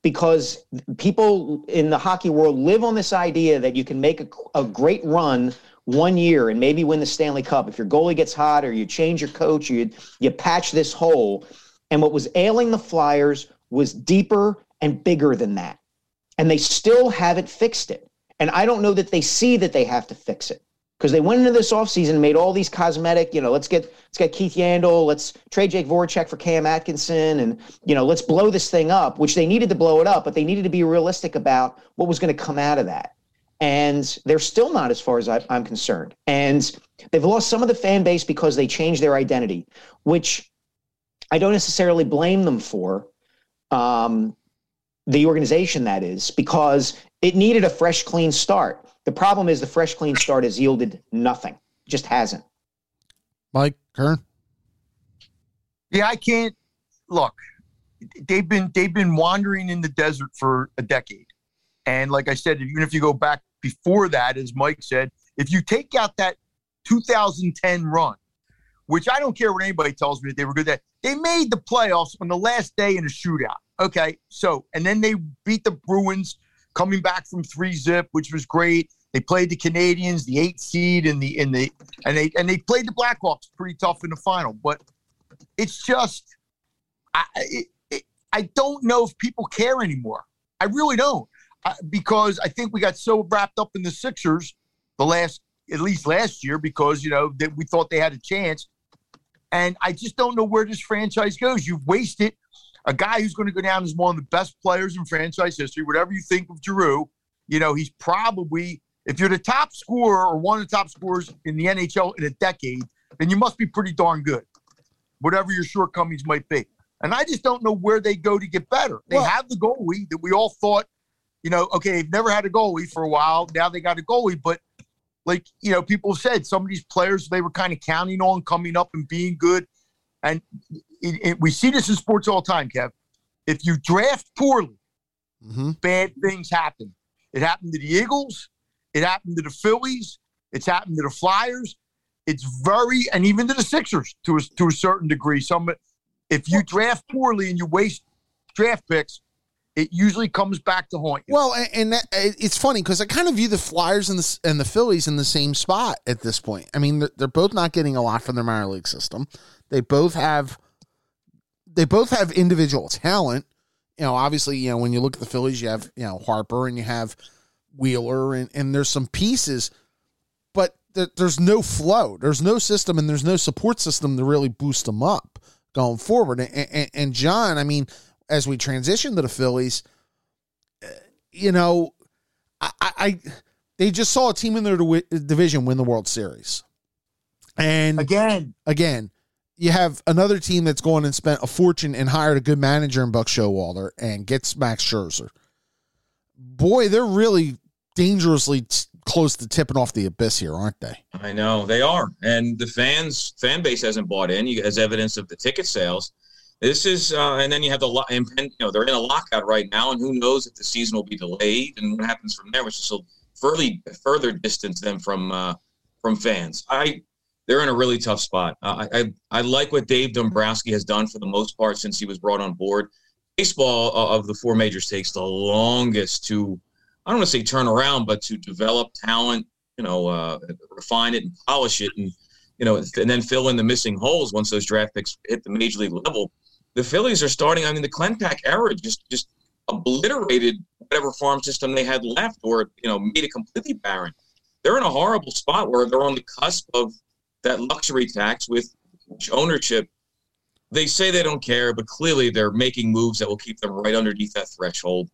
because people in the hockey world live on this idea that you can make a, a great run one year and maybe win the Stanley Cup if your goalie gets hot or you change your coach or you you patch this hole. And what was ailing the Flyers was deeper and bigger than that. And they still haven't fixed it. And I don't know that they see that they have to fix it because they went into this offseason and made all these cosmetic, you know, let's get let's get Keith Yandle, let's trade Jake Voracek for Cam Atkinson, and you know, let's blow this thing up, which they needed to blow it up, but they needed to be realistic about what was going to come out of that. And they're still not, as far as I, I'm concerned. And they've lost some of the fan base because they changed their identity, which I don't necessarily blame them for. Um, the organization that is, because it needed a fresh, clean start. The problem is the fresh, clean start has yielded nothing. Just hasn't. Mike Kern. Yeah, I can't look. They've been they've been wandering in the desert for a decade, and like I said, even if you go back before that, as Mike said, if you take out that 2010 run, which I don't care what anybody tells me that they were good at, they made the playoffs on the last day in a shootout. Okay, so and then they beat the Bruins coming back from three zip, which was great. They played the Canadiens, the eight seed, in the in the and they and they played the Blackhawks pretty tough in the final. But it's just, I it, it, I don't know if people care anymore. I really don't, I, because I think we got so wrapped up in the Sixers the last at least last year because you know that we thought they had a chance, and I just don't know where this franchise goes. You've wasted a guy who's going to go down as one of the best players in franchise history. Whatever you think of Giroux, you know he's probably if you're the top scorer or one of the top scorers in the NHL in a decade, then you must be pretty darn good, whatever your shortcomings might be. And I just don't know where they go to get better. They Well- have the goalie that we all thought, you know, okay, they've never had a goalie for a while. Now they got a goalie, but like you know, people said some of these players they were kind of counting on coming up and being good, and it, it- we see this in sports all the time, Kev. If you draft poorly, Mm-hmm. bad things happen. It happened to the Eagles. It happened to the Phillies. It's happened to the Flyers. It's very, and even to the Sixers to a, to a certain degree. Some, if you draft poorly and you waste draft picks, it usually comes back to haunt you. Well, and, that, it's funny because I kind of view the Flyers and the and the Phillies in the same spot at this point. I mean, they're, they're both not getting a lot from their minor league system. They both have they both have individual talent. you know, obviously, you know, when you look at the Phillies, you have, you know, Harper and you have Wheeler and, and there's some pieces, but th- there's no flow. There's no system and there's no support system to really boost them up going forward. And, and, and John, I mean, as we transition to the Phillies, you know, I, I they just saw a team in their division win the World Series. And Again, again, you have another team that's gone and spent a fortune and hired a good manager in Buck Showalter and gets Max Scherzer. Boy, they're really dangerously t- close to tipping off the abyss here, aren't they? I know they are, and the fans fan base hasn't bought in. As evidence of the ticket sales. This is, uh, and then you have the lo- and, you know they're in a lockout right now, and who knows if the season will be delayed and what happens from there, which is a further further distance them from uh, from fans. I they're in a really tough spot. I, I I like what Dave Dombrowski has done for the most part since he was brought on board. Baseball uh, of the four majors takes the longest to I don't want to say turn around, but to develop talent, you know, uh, refine it and polish it, and you know, and then fill in the missing holes once those draft picks hit the major league level. The Phillies are starting. I mean, the Klentak era just just obliterated whatever farm system they had left, or you know, made it completely barren. They're in a horrible spot where they're on the cusp of that luxury tax with ownership. They say they don't care, but clearly they're making moves that will keep them right underneath that threshold.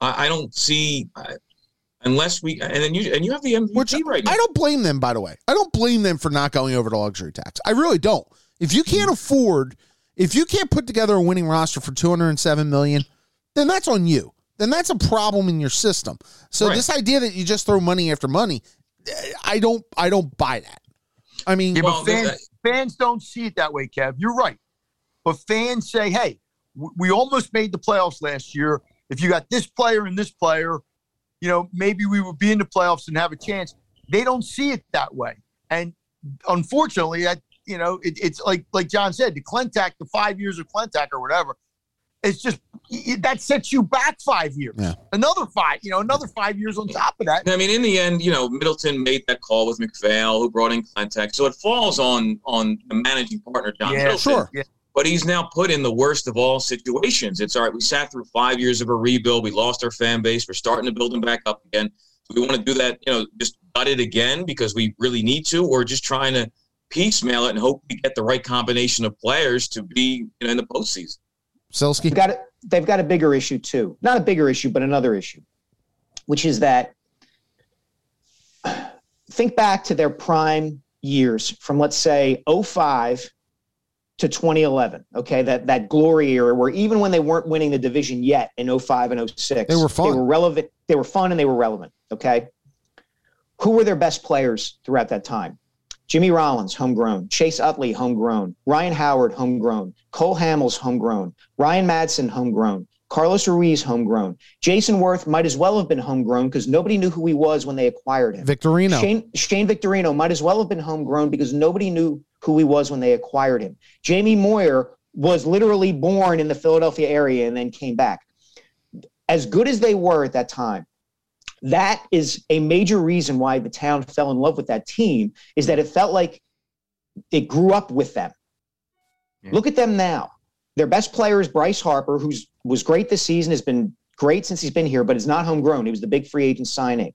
I, I don't see I, unless we and then you and you have the MVP Which right now. I don't blame them, by the way. I don't blame them for not going over the luxury tax. I really don't. If you can't afford, if you can't put together a winning roster for 207 million, then that's on you. Then that's a problem in your system. So Right. this idea that you just throw money after money, I don't I don't buy that. I mean, Yeah, Well, but fans, fans don't see it that way, Kev. You're right. But fans say, hey, we almost made the playoffs last year. If you got this player and this player, you know, maybe we would be in the playoffs and have a chance. They don't see it that way. And unfortunately, that you know, it, it's like like John said, the Klentak, the five years of Klentak or whatever, it's just that sets you back five years. Yeah. Another five, you know, another five years on top of that. I mean, in the end, you know, Middleton made that call with MacPhail, who brought in Klentak. So it falls on on the managing partner, John Yeah, Middleton. sure. Yeah. But he's now put in the worst of all situations. It's all right. We sat through five years of a rebuild. We lost our fan base. We're starting to build them back up again. Do we want to do that? You know, just gut it again because we really need to, or just trying to piecemeal it and hope we get the right combination of players to be you know, in the postseason. Sielski. They've got a, they've got a bigger issue too. Not a bigger issue, but another issue, which is that think back to their prime years from let's say 05 to 2011. Okay, that that glory era where even when they weren't winning the division yet in 05 and 06, They were fun. They were relevant. They were fun and they were relevant. Okay, who were their best players throughout that time? Jimmy Rollins, homegrown. Chase Utley, homegrown. Ryan Howard, homegrown. Cole Hamels, homegrown. Ryan Madson, homegrown. Carlos Ruiz, homegrown. Jayson Werth might as well have been homegrown because nobody knew who he was when they acquired him. Victorino. Shane, Shane Victorino might as well have been homegrown because nobody knew who he was when they acquired him. Jamie Moyer was literally born in the Philadelphia area and then came back. As good as they were at that time, that is a major reason why the town fell in love with that team is that it felt like it grew up with them. Yeah. Look at them now. Their best player is Bryce Harper, who's was great this season, has been great since he's been here, but is not homegrown. He was the big free agent signing.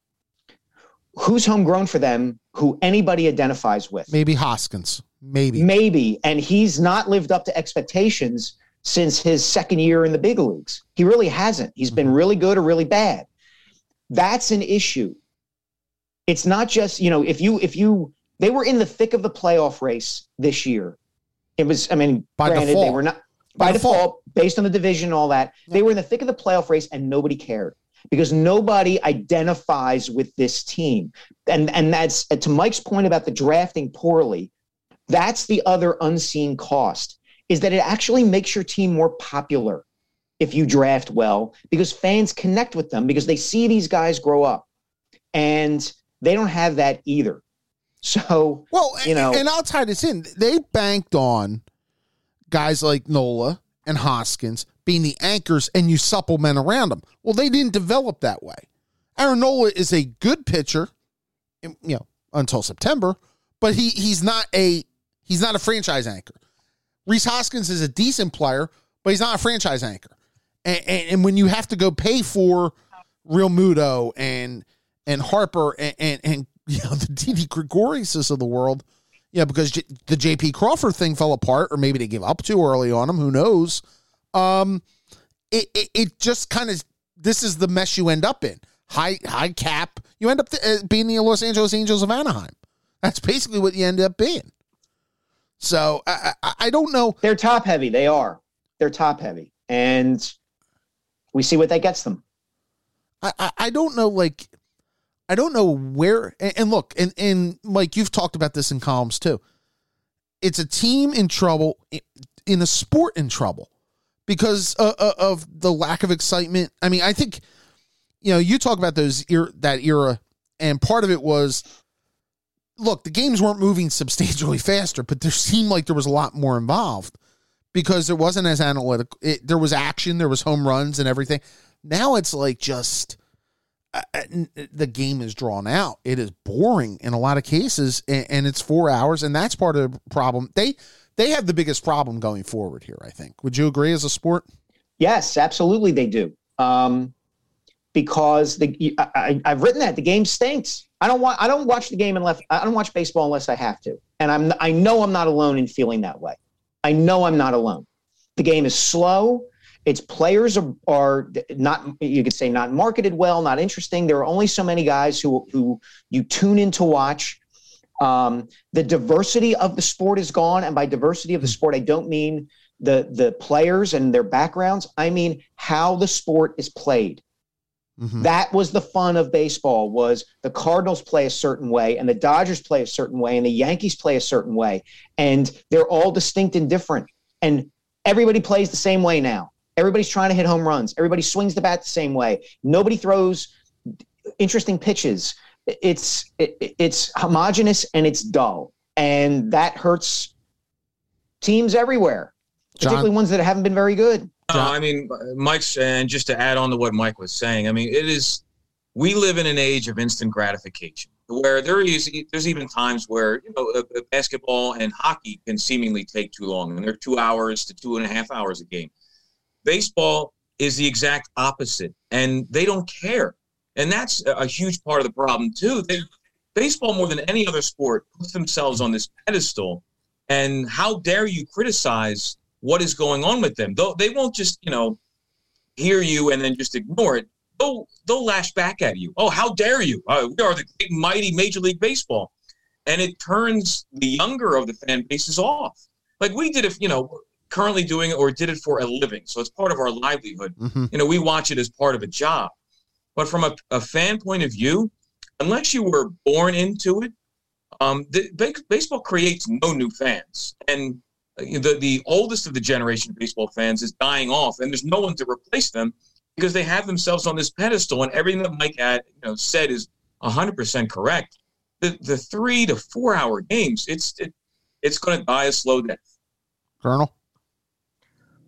Who's homegrown for them who anybody identifies with? Maybe Hoskins. Maybe. Maybe. And he's not lived up to expectations since his second year in the big leagues. He really hasn't. He's been mm-hmm. really good or really bad. That's an issue. It's not just, you know, if you, if you, they were in the thick of the playoff race this year. It was, I mean, By granted, they were not By by, default. default, based on the division and all that. They were in the thick of the playoff race and nobody cared because nobody identifies with this team. And and that's to Mike's point about the drafting poorly. That's the other unseen cost is that it actually makes your team more popular if you draft well because fans connect with them because they see these guys grow up and they don't have that either. So Well, you know- and I'll tie this in. They banked on guys like Nola and Hoskins being the anchors, and you supplement around them. Well, they didn't develop that way. Aaron Nola is a good pitcher, you know, until September, but he he's not a he's not a franchise anchor. Rhys Hoskins is a decent player, but he's not a franchise anchor. And, and, and when you have to go pay for Realmuto and and Harper and and, and you know the Didi Gregoriuses of the world, yeah, because J- the J.P. Crawford thing fell apart, or maybe they gave up too early on him. Who knows? Um, it it, it just kind of this is the mess you end up in. High high cap, you end up th- uh, being the Los Angeles Angels of Anaheim. That's basically what you end up being. So I, I, I don't know. They're top heavy. They are. They're top heavy, and we see what that gets them. I, I, I don't know like I don't know where and, and look and and Mike you've talked about this in columns too. It's a team in trouble in a sport in trouble because uh, uh, of the lack of excitement. I mean, I think you know you talk about those that era, and part of it was look the games weren't moving substantially faster, but there seemed like there was a lot more involved because it wasn't as analytical. It, there was action, there was home runs and everything. Now it's like just uh, uh, the game is drawn out. It is boring in a lot of cases, and, and, it's four hours, and that's part of the problem. They they have the biggest problem going forward here. I think. Would you agree as a sport? Yes, absolutely, they do. Um, because the I, have written that the game stinks. I don't want I don't watch the game unless I don't watch baseball unless I have to, and I'm I know I'm not alone in feeling that way. I know I'm not alone. The game is slow. Its players are, are not, you could say, not marketed well, not interesting. There are only so many guys who, who you tune in to watch. Um, the diversity of the sport is gone. And by diversity of the sport, I don't mean the, the players and their backgrounds, I mean how the sport is played. Mm-hmm. That was the fun of baseball was the Cardinals play a certain way and the Dodgers play a certain way and the Yankees play a certain way and they're all distinct and different and everybody plays the same way now. Everybody's trying to hit home runs. Everybody swings the bat the same way. Nobody throws interesting pitches. It's it, it's homogenous and it's dull, and that hurts teams everywhere, particularly ones that haven't been very good. Uh, no, I mean, Mike's, and just to add on to what Mike was saying, I mean, it is. We live in an age of instant gratification, where there is there's even times where you know uh, uh, basketball and hockey can seemingly take too long, and they're two hours to two and a half hours a game. Baseball is the exact opposite, and they don't care. And that's a huge part of the problem, too. They, baseball, more than any other sport, puts themselves on this pedestal. And how dare you criticize what is going on with them? Though they won't just, you know, hear you and then just ignore it. They'll, they'll lash back at you. Oh, how dare you? Uh, we are the great, mighty Major League Baseball. And it turns the younger of the fan bases off. Like we did, if, you know, currently doing it or did it for a living. So it's part of our livelihood. Mm-hmm. You know, we watch it as part of a job. But from a, a fan point of view, unless you were born into it, um, the, baseball creates no new fans. And the, the oldest of the generation of baseball fans is dying off, and there's no one to replace them because they have themselves on this pedestal. And everything that Mike had you know, said is 100% correct. The, the three to four hour games, it's, it, it's going to die a slow death. Colonel?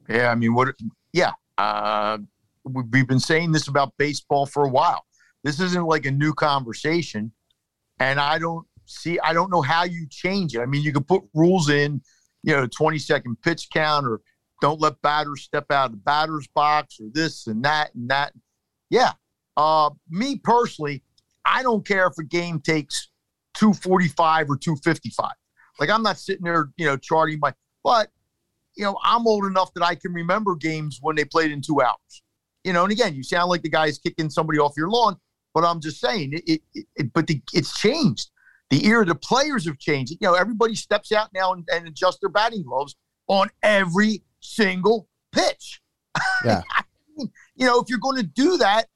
Yeah, I mean, what? Yeah, uh, we've been saying this about baseball for a while. This isn't like a new conversation, and I don't see. I don't know how you change it. I mean, you could put rules in, you know, twenty second pitch count, or don't let batters step out of the batter's box, or this and that and that. Yeah, uh, me personally, I don't care if a game takes two forty five or two fifty five. Like I'm not sitting there, you know, charting my. But you know, I'm old enough that I can remember games when they played in two hours. You know, and again, you sound like the guy's kicking somebody off your lawn, but I'm just saying it. it, it but the, it's changed. The ear of the players have changed. You know, everybody steps out now and, and adjusts their batting gloves on every single pitch. Yeah. you know, if you're going to do that,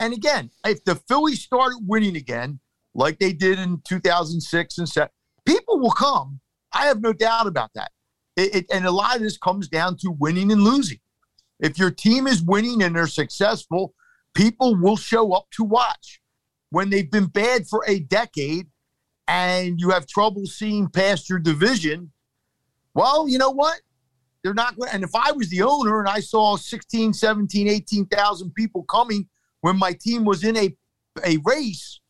and again, if the Phillies started winning again, like they did in 2006 and 7, people will come. I have no doubt about that. It, it, and a lot of this comes down to winning and losing. If your team is winning and they're successful, people will show up to watch. When they've been bad for a decade and you have trouble seeing past your division, well, you know what? They're not going and if I was the owner and I saw 16, 17, 18,000 people coming when my team was in a a race,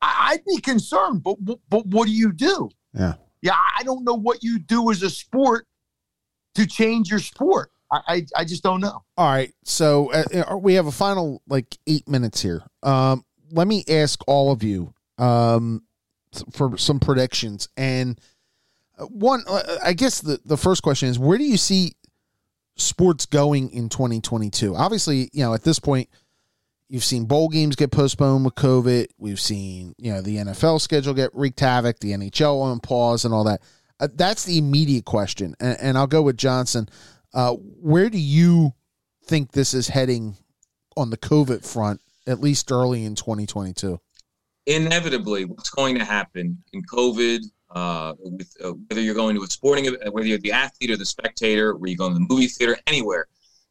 I'd be concerned. But but what do you do? Yeah. Yeah, I don't know what you do as a sport to change your sport. I, I, I just don't know. All right. So uh, uh, we have a final like eight minutes here. Um, let me ask all of you um, for some predictions. And uh, one, uh, I guess the, the first question is where do you see sports going in 2022? Obviously, you know, at this point, you've seen bowl games get postponed with COVID. We've seen, you know, the NFL schedule get wreaked havoc, the NHL on pause, and all that. Uh, that's the immediate question. And, and I'll go with Johnson. Uh, where do you think this is heading on the COVID front, at least early in 2022? Inevitably, what's going to happen in COVID, uh, with, uh, whether you're going to a sporting event, whether you're the athlete or the spectator, where you're going to the movie theater, anywhere,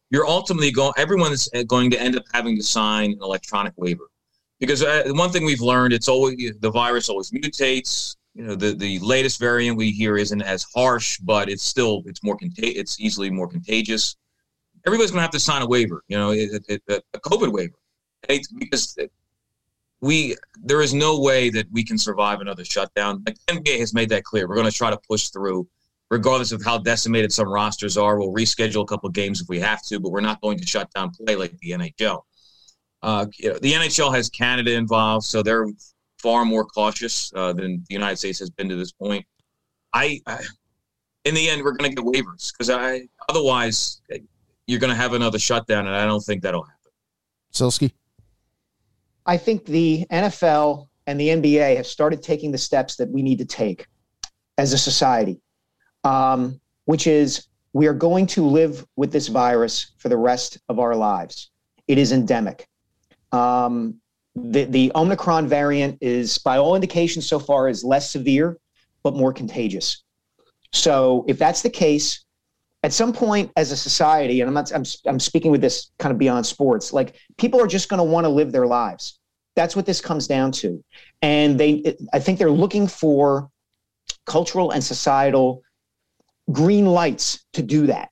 you're ultimately going. Everyone's going to end up having to sign an electronic waiver, because uh, one thing we've learned, it's always the virus always mutates. You know, the, the latest variant we hear isn't as harsh, but it's still it's more contag- it's easily more contagious. Everybody's going to have to sign a waiver. You know, it, it, it, a COVID waiver, because we there is no way that we can survive another shutdown. Like NBA has made that clear. We're going to try to push through, regardless of how decimated some rosters are. We'll reschedule a couple games if we have to, but we're not going to shut down play like the NHL. Uh, you know, the NHL has Canada involved, so they're far more cautious uh, than the United States has been to this point. I, I in the end, we're going to get waivers because I otherwise you're going to have another shutdown, and I don't think that'll happen. Sielski? I think the NFL and the NBA have started taking the steps that we need to take as a society, um, which is we are going to live with this virus for the rest of our lives. It is endemic. Um, the, the Omicron variant is, by all indications so far, is less severe, but more contagious. So if that's the case, at some point as a society, and I'm not, I'm, I'm speaking with this kind of beyond sports, like people are just going to want to live their lives. That's what this comes down to. And they, I think they're looking for cultural and societal green lights to do that.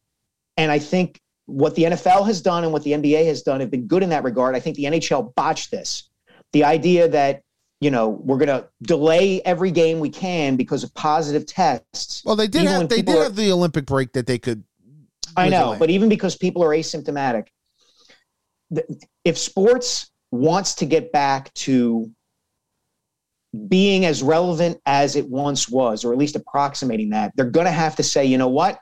And I think what the NFL has done and what the NBA has done have been good in that regard. I think the NHL botched this. The idea that you know we're going to delay every game we can because of positive tests. Well, they did Even have they did are- have the Olympic break that they could. I know, delay. but even because people are asymptomatic, if sports wants to get back to being as relevant as it once was, or at least approximating that, they're going to have to say, you know what,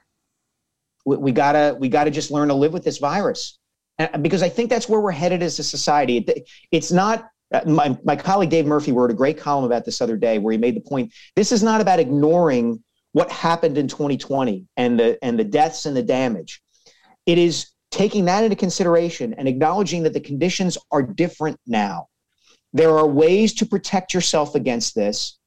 we, we gotta we gotta just learn to live with this virus, and, because I think that's where we're headed as a society. It, it's not. Uh, My, my colleague Dave Murphy wrote a great column about this other day where he made the point this is not about ignoring what happened in 2020 and the and the deaths and the damage. It is taking that into consideration and acknowledging that the conditions are different now. There are ways to protect yourself against this.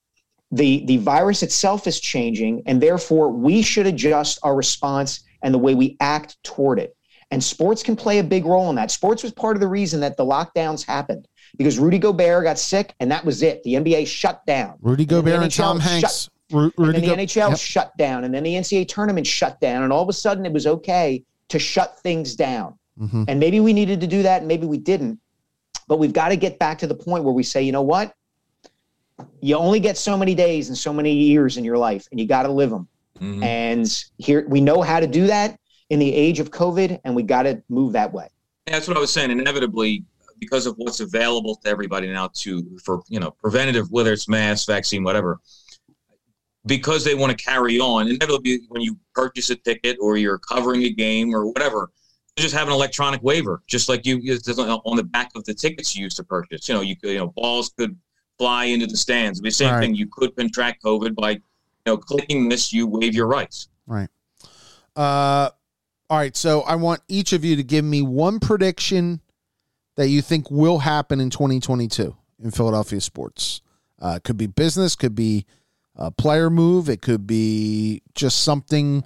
The the virus itself is changing, and therefore we should adjust our response and the way we act toward it. And sports can play a big role in that. Sports was part of the reason that the lockdowns happened because Rudy Gobert got sick, and that was it. The NBA shut down. Rudy And the Gobert and NHL Tom shut- Hanks. Ru- And Rudy then the Go- NHL Yep. shut down, and then the NCAA tournament shut down, and all of a sudden it was okay to shut things down. Mhm. And maybe we needed to do that, and maybe we didn't. But we've got to get back to the point where we say, you know what? You only get so many days and so many years in your life, and you got to live them. Mhm. And here we know how to do that in the age of COVID, and we got to move that way. That's what I was saying. Inevitably, because of what's available to everybody now to for you know preventative, whether it's mask, vaccine, whatever, because they want to carry on. Inevitably, when you purchase a ticket or you're covering a game or whatever, just have an electronic waiver, just like you on the back of the tickets you used to purchase. You know, you could, you know balls could fly into the stands. The same Right. thing. You could contract COVID by you know clicking this. You waive your rights. Right. Uh, all right. So I want each of you to give me one prediction that you think will happen in 2022 in Philadelphia sports. Uh, it could be business, could be a player move, it could be just something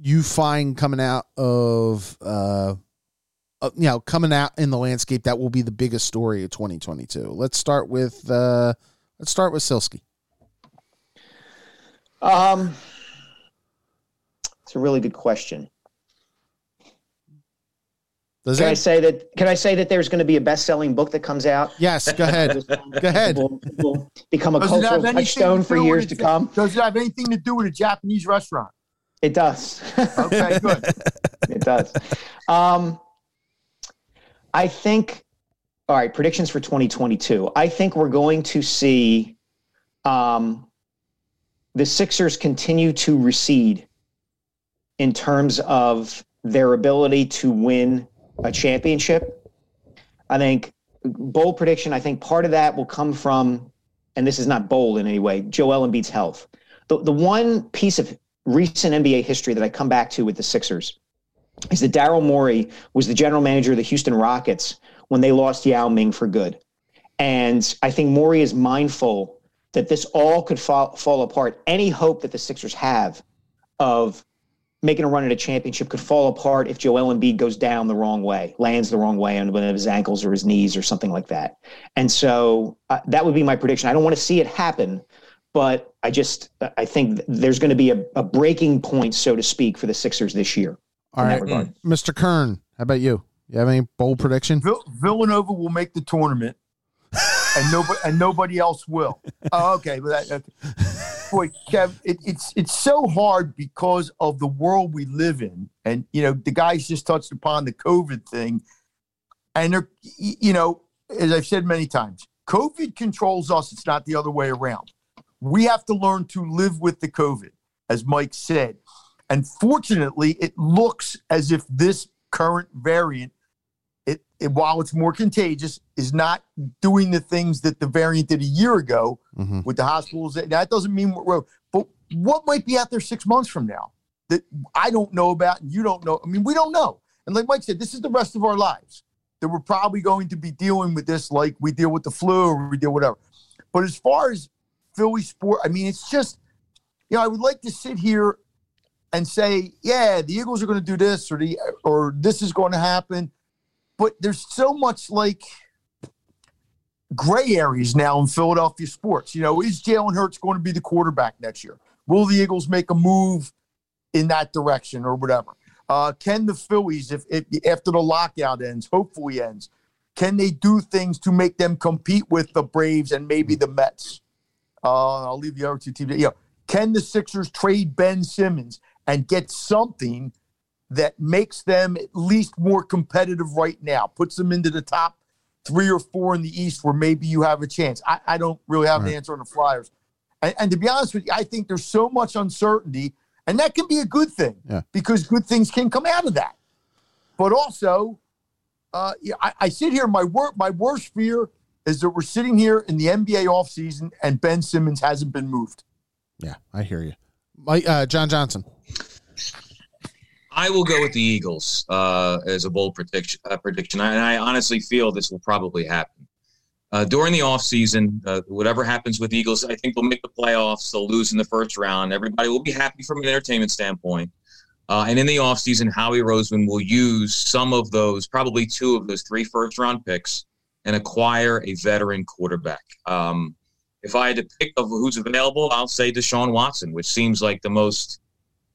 you find coming out of, uh, uh, you know, coming out in the landscape that will be the biggest story of 2022. Let's start with, uh, let's start with Sielski. Um, it's a really good question. Does Can I say that? Can I say that there's going to be a best-selling book that comes out? Yes. Go ahead. Go ahead. Will, will become a Does cultural anything touchstone to for years to come. Does it have anything to do with a Japanese restaurant? It does. Okay, good. it does. Um, I think. All right, predictions for 2022. I think we're going to see um, the Sixers continue to recede in terms of their ability to win a championship. I think bold prediction. I think part of that will come from, and this is not bold in any way, Joel Embiid's health. The the one piece of recent NBA history that I come back to with the Sixers is that Daryl Morey was the general manager of the Houston Rockets when they lost Yao Ming for good. And I think Morey is mindful that this all could fall, fall apart. Any hope that the Sixers have of making a run at a championship could fall apart if Joel Embiid goes down the wrong way, lands the wrong way on one of his ankles or his knees or something like that. And so uh, that would be my prediction. I don't want to see it happen, but I just I think there's going to be a, a breaking point, so to speak, for the Sixers this year. All right, Mr. Kern, how about you? You have any bold prediction? Vill- Villanova will make the tournament, and nobody and nobody else will. Oh, okay, but that, okay. Boy, Kev, it, it's it's so hard because of the world we live in, and you know the guys just touched upon the COVID thing, and they're you know as I've said many times, COVID controls us. It's not the other way around. We have to learn to live with the COVID, as Mike said. And fortunately, it looks as if this current variant, while it's more contagious, is not doing the things that the variant did a year ago Mm-hmm. with the hospitals. That doesn't mean we're, but what might be out there six months from now that I don't know about and you don't know? I mean, we don't know. And like Mike said, this is the rest of our lives that we're probably going to be dealing with this like we deal with the flu or we deal whatever. But as far as Philly sport, I mean, it's just, you know, I would like to sit here and say, yeah, the Eagles are going to do this or the or this is going to happen. But there's so much like gray areas now in Philadelphia sports. You know, is Jalen Hurts going to be the quarterback next year? Will the Eagles make a move in that direction or whatever? Uh, can the Phillies, if, if after the lockout ends, hopefully ends, can they do things to make them compete with the Braves and maybe the Mets? Uh, I'll leave the other two teams. Know, can the Sixers trade Ben Simmons and get something that makes them at least more competitive right now, puts them into the top three or four in the East where maybe you have a chance? I, I don't really have an answer on the Flyers. And, and to be honest with you, I think there's so much uncertainty, and that can be a good thing Yeah. because good things can come out of that. But also, uh, yeah, I, I sit here. My wor- my worst fear is that we're sitting here in the NBA offseason and Ben Simmons hasn't been moved. Yeah, I hear you. Mike, uh, John Johnson. I will go with the Eagles uh, as a bold prediction. Uh, prediction, and I honestly feel this will probably happen uh, during the offseason. Uh, whatever happens with Eagles, I think they'll make the playoffs. They'll lose in the first round. Everybody will be happy from an entertainment standpoint. Uh, and in the offseason, Howie Roseman will use some of those, probably two of those three first round picks, and acquire a veteran quarterback. Um, if I had to pick of who's available, I'll say Deshaun Watson, which seems like the most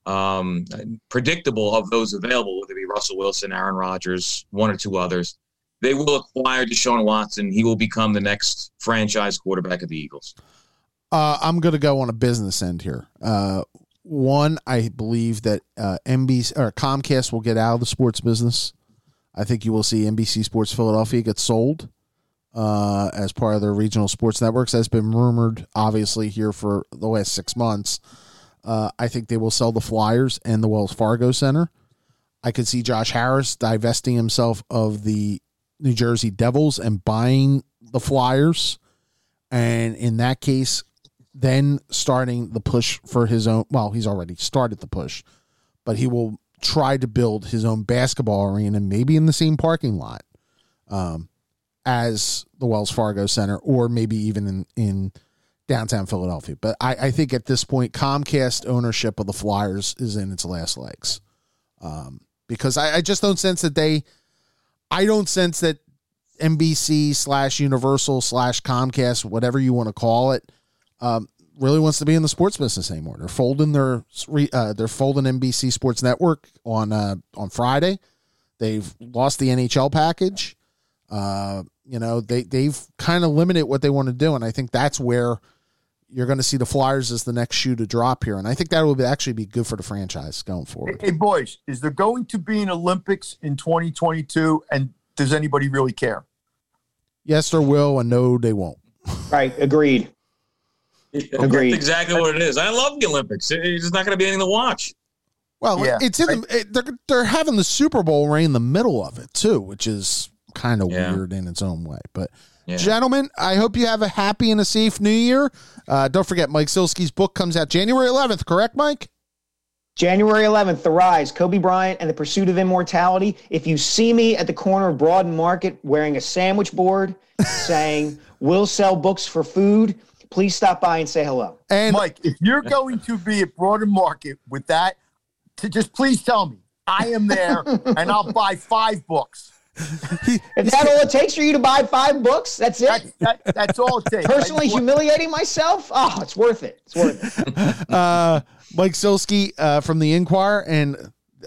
um, predictable of those available, whether it be Russell Wilson, Aaron Rodgers, one or two others. They will acquire Deshaun Watson. He will become the next franchise quarterback of the Eagles. Uh, I'm going to go on a business end here. Uh, one, I believe that uh, NBC or Comcast will get out of the sports business. I think you will see NBC Sports Philadelphia get sold uh, as part of their regional sports networks. That's been rumored, obviously, here for the last six months. Uh, I think they will sell the Flyers and the Wells Fargo Center. I could see Josh Harris divesting himself of the New Jersey Devils and buying the Flyers. And in that case, then starting the push for his own. Well, he's already started the push, but he will try to build his own basketball arena, maybe in the same parking lot um, as the Wells Fargo Center, or maybe even in, in downtown Philadelphia. But I, I think at this point, Comcast ownership of the Flyers is in its last legs um, because I, I just don't sense that they. I don't sense that NBC slash Universal slash Comcast, whatever you want to call it, um, really wants to be in the sports business anymore. They're folding their uh, they're folding NBC Sports Network on uh, on Friday. They've lost the NHL package. Uh, you know they they've kind of limited what they want to do, and I think that's where you're going to see the Flyers as the next shoe to drop here, and I think that would actually be good for the franchise going forward. Hey, boys, is there going to be an Olympics in 2022? And does anybody really care? Yes, there will, and no, they won't. Right. Agreed. Agreed. That's exactly what it is. I love the Olympics. It's not going to be anything to watch. Well, Yeah. it's in the, it, they're they're having the Super Bowl right in the middle of it too, which is kind of Yeah. weird in its own way. But Yeah. gentlemen, I hope you have a happy and a safe New Year. Uh, don't forget, Mike Sielski's book comes out January 11th. Correct, Mike? January 11th, The Rise, Kobe Bryant and the Pursuit of Immortality. If you see me at the corner of Broad and Market wearing a sandwich board saying, We'll sell books for food, please stop by and say hello. And Mike, if you're going to be at Broad and Market with that, to just please tell me. I am there and I'll buy five books. If that all it takes for you to buy five books, that's it. that, that's all it takes. Personally I just want- humiliating myself? Oh, it's worth it. It's worth it. uh, Mike Sielski uh, from the Inquirer, and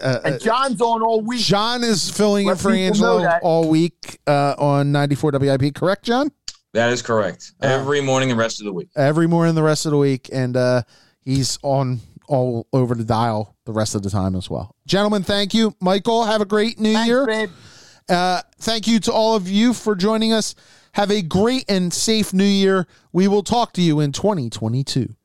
uh, and John's on all week. John is filling in for Angelo all week uh, on 94 WIP. Correct, John? That is correct. Uh, Every morning and rest of the week. Every morning the rest of the week, and uh, he's on all over the dial the rest of the time as well. Gentlemen, thank you. Michael, have a great New Thanks, Year. babe. Uh, thank you to all of you for joining us. Have a great and safe New Year. We will talk to you in 2022.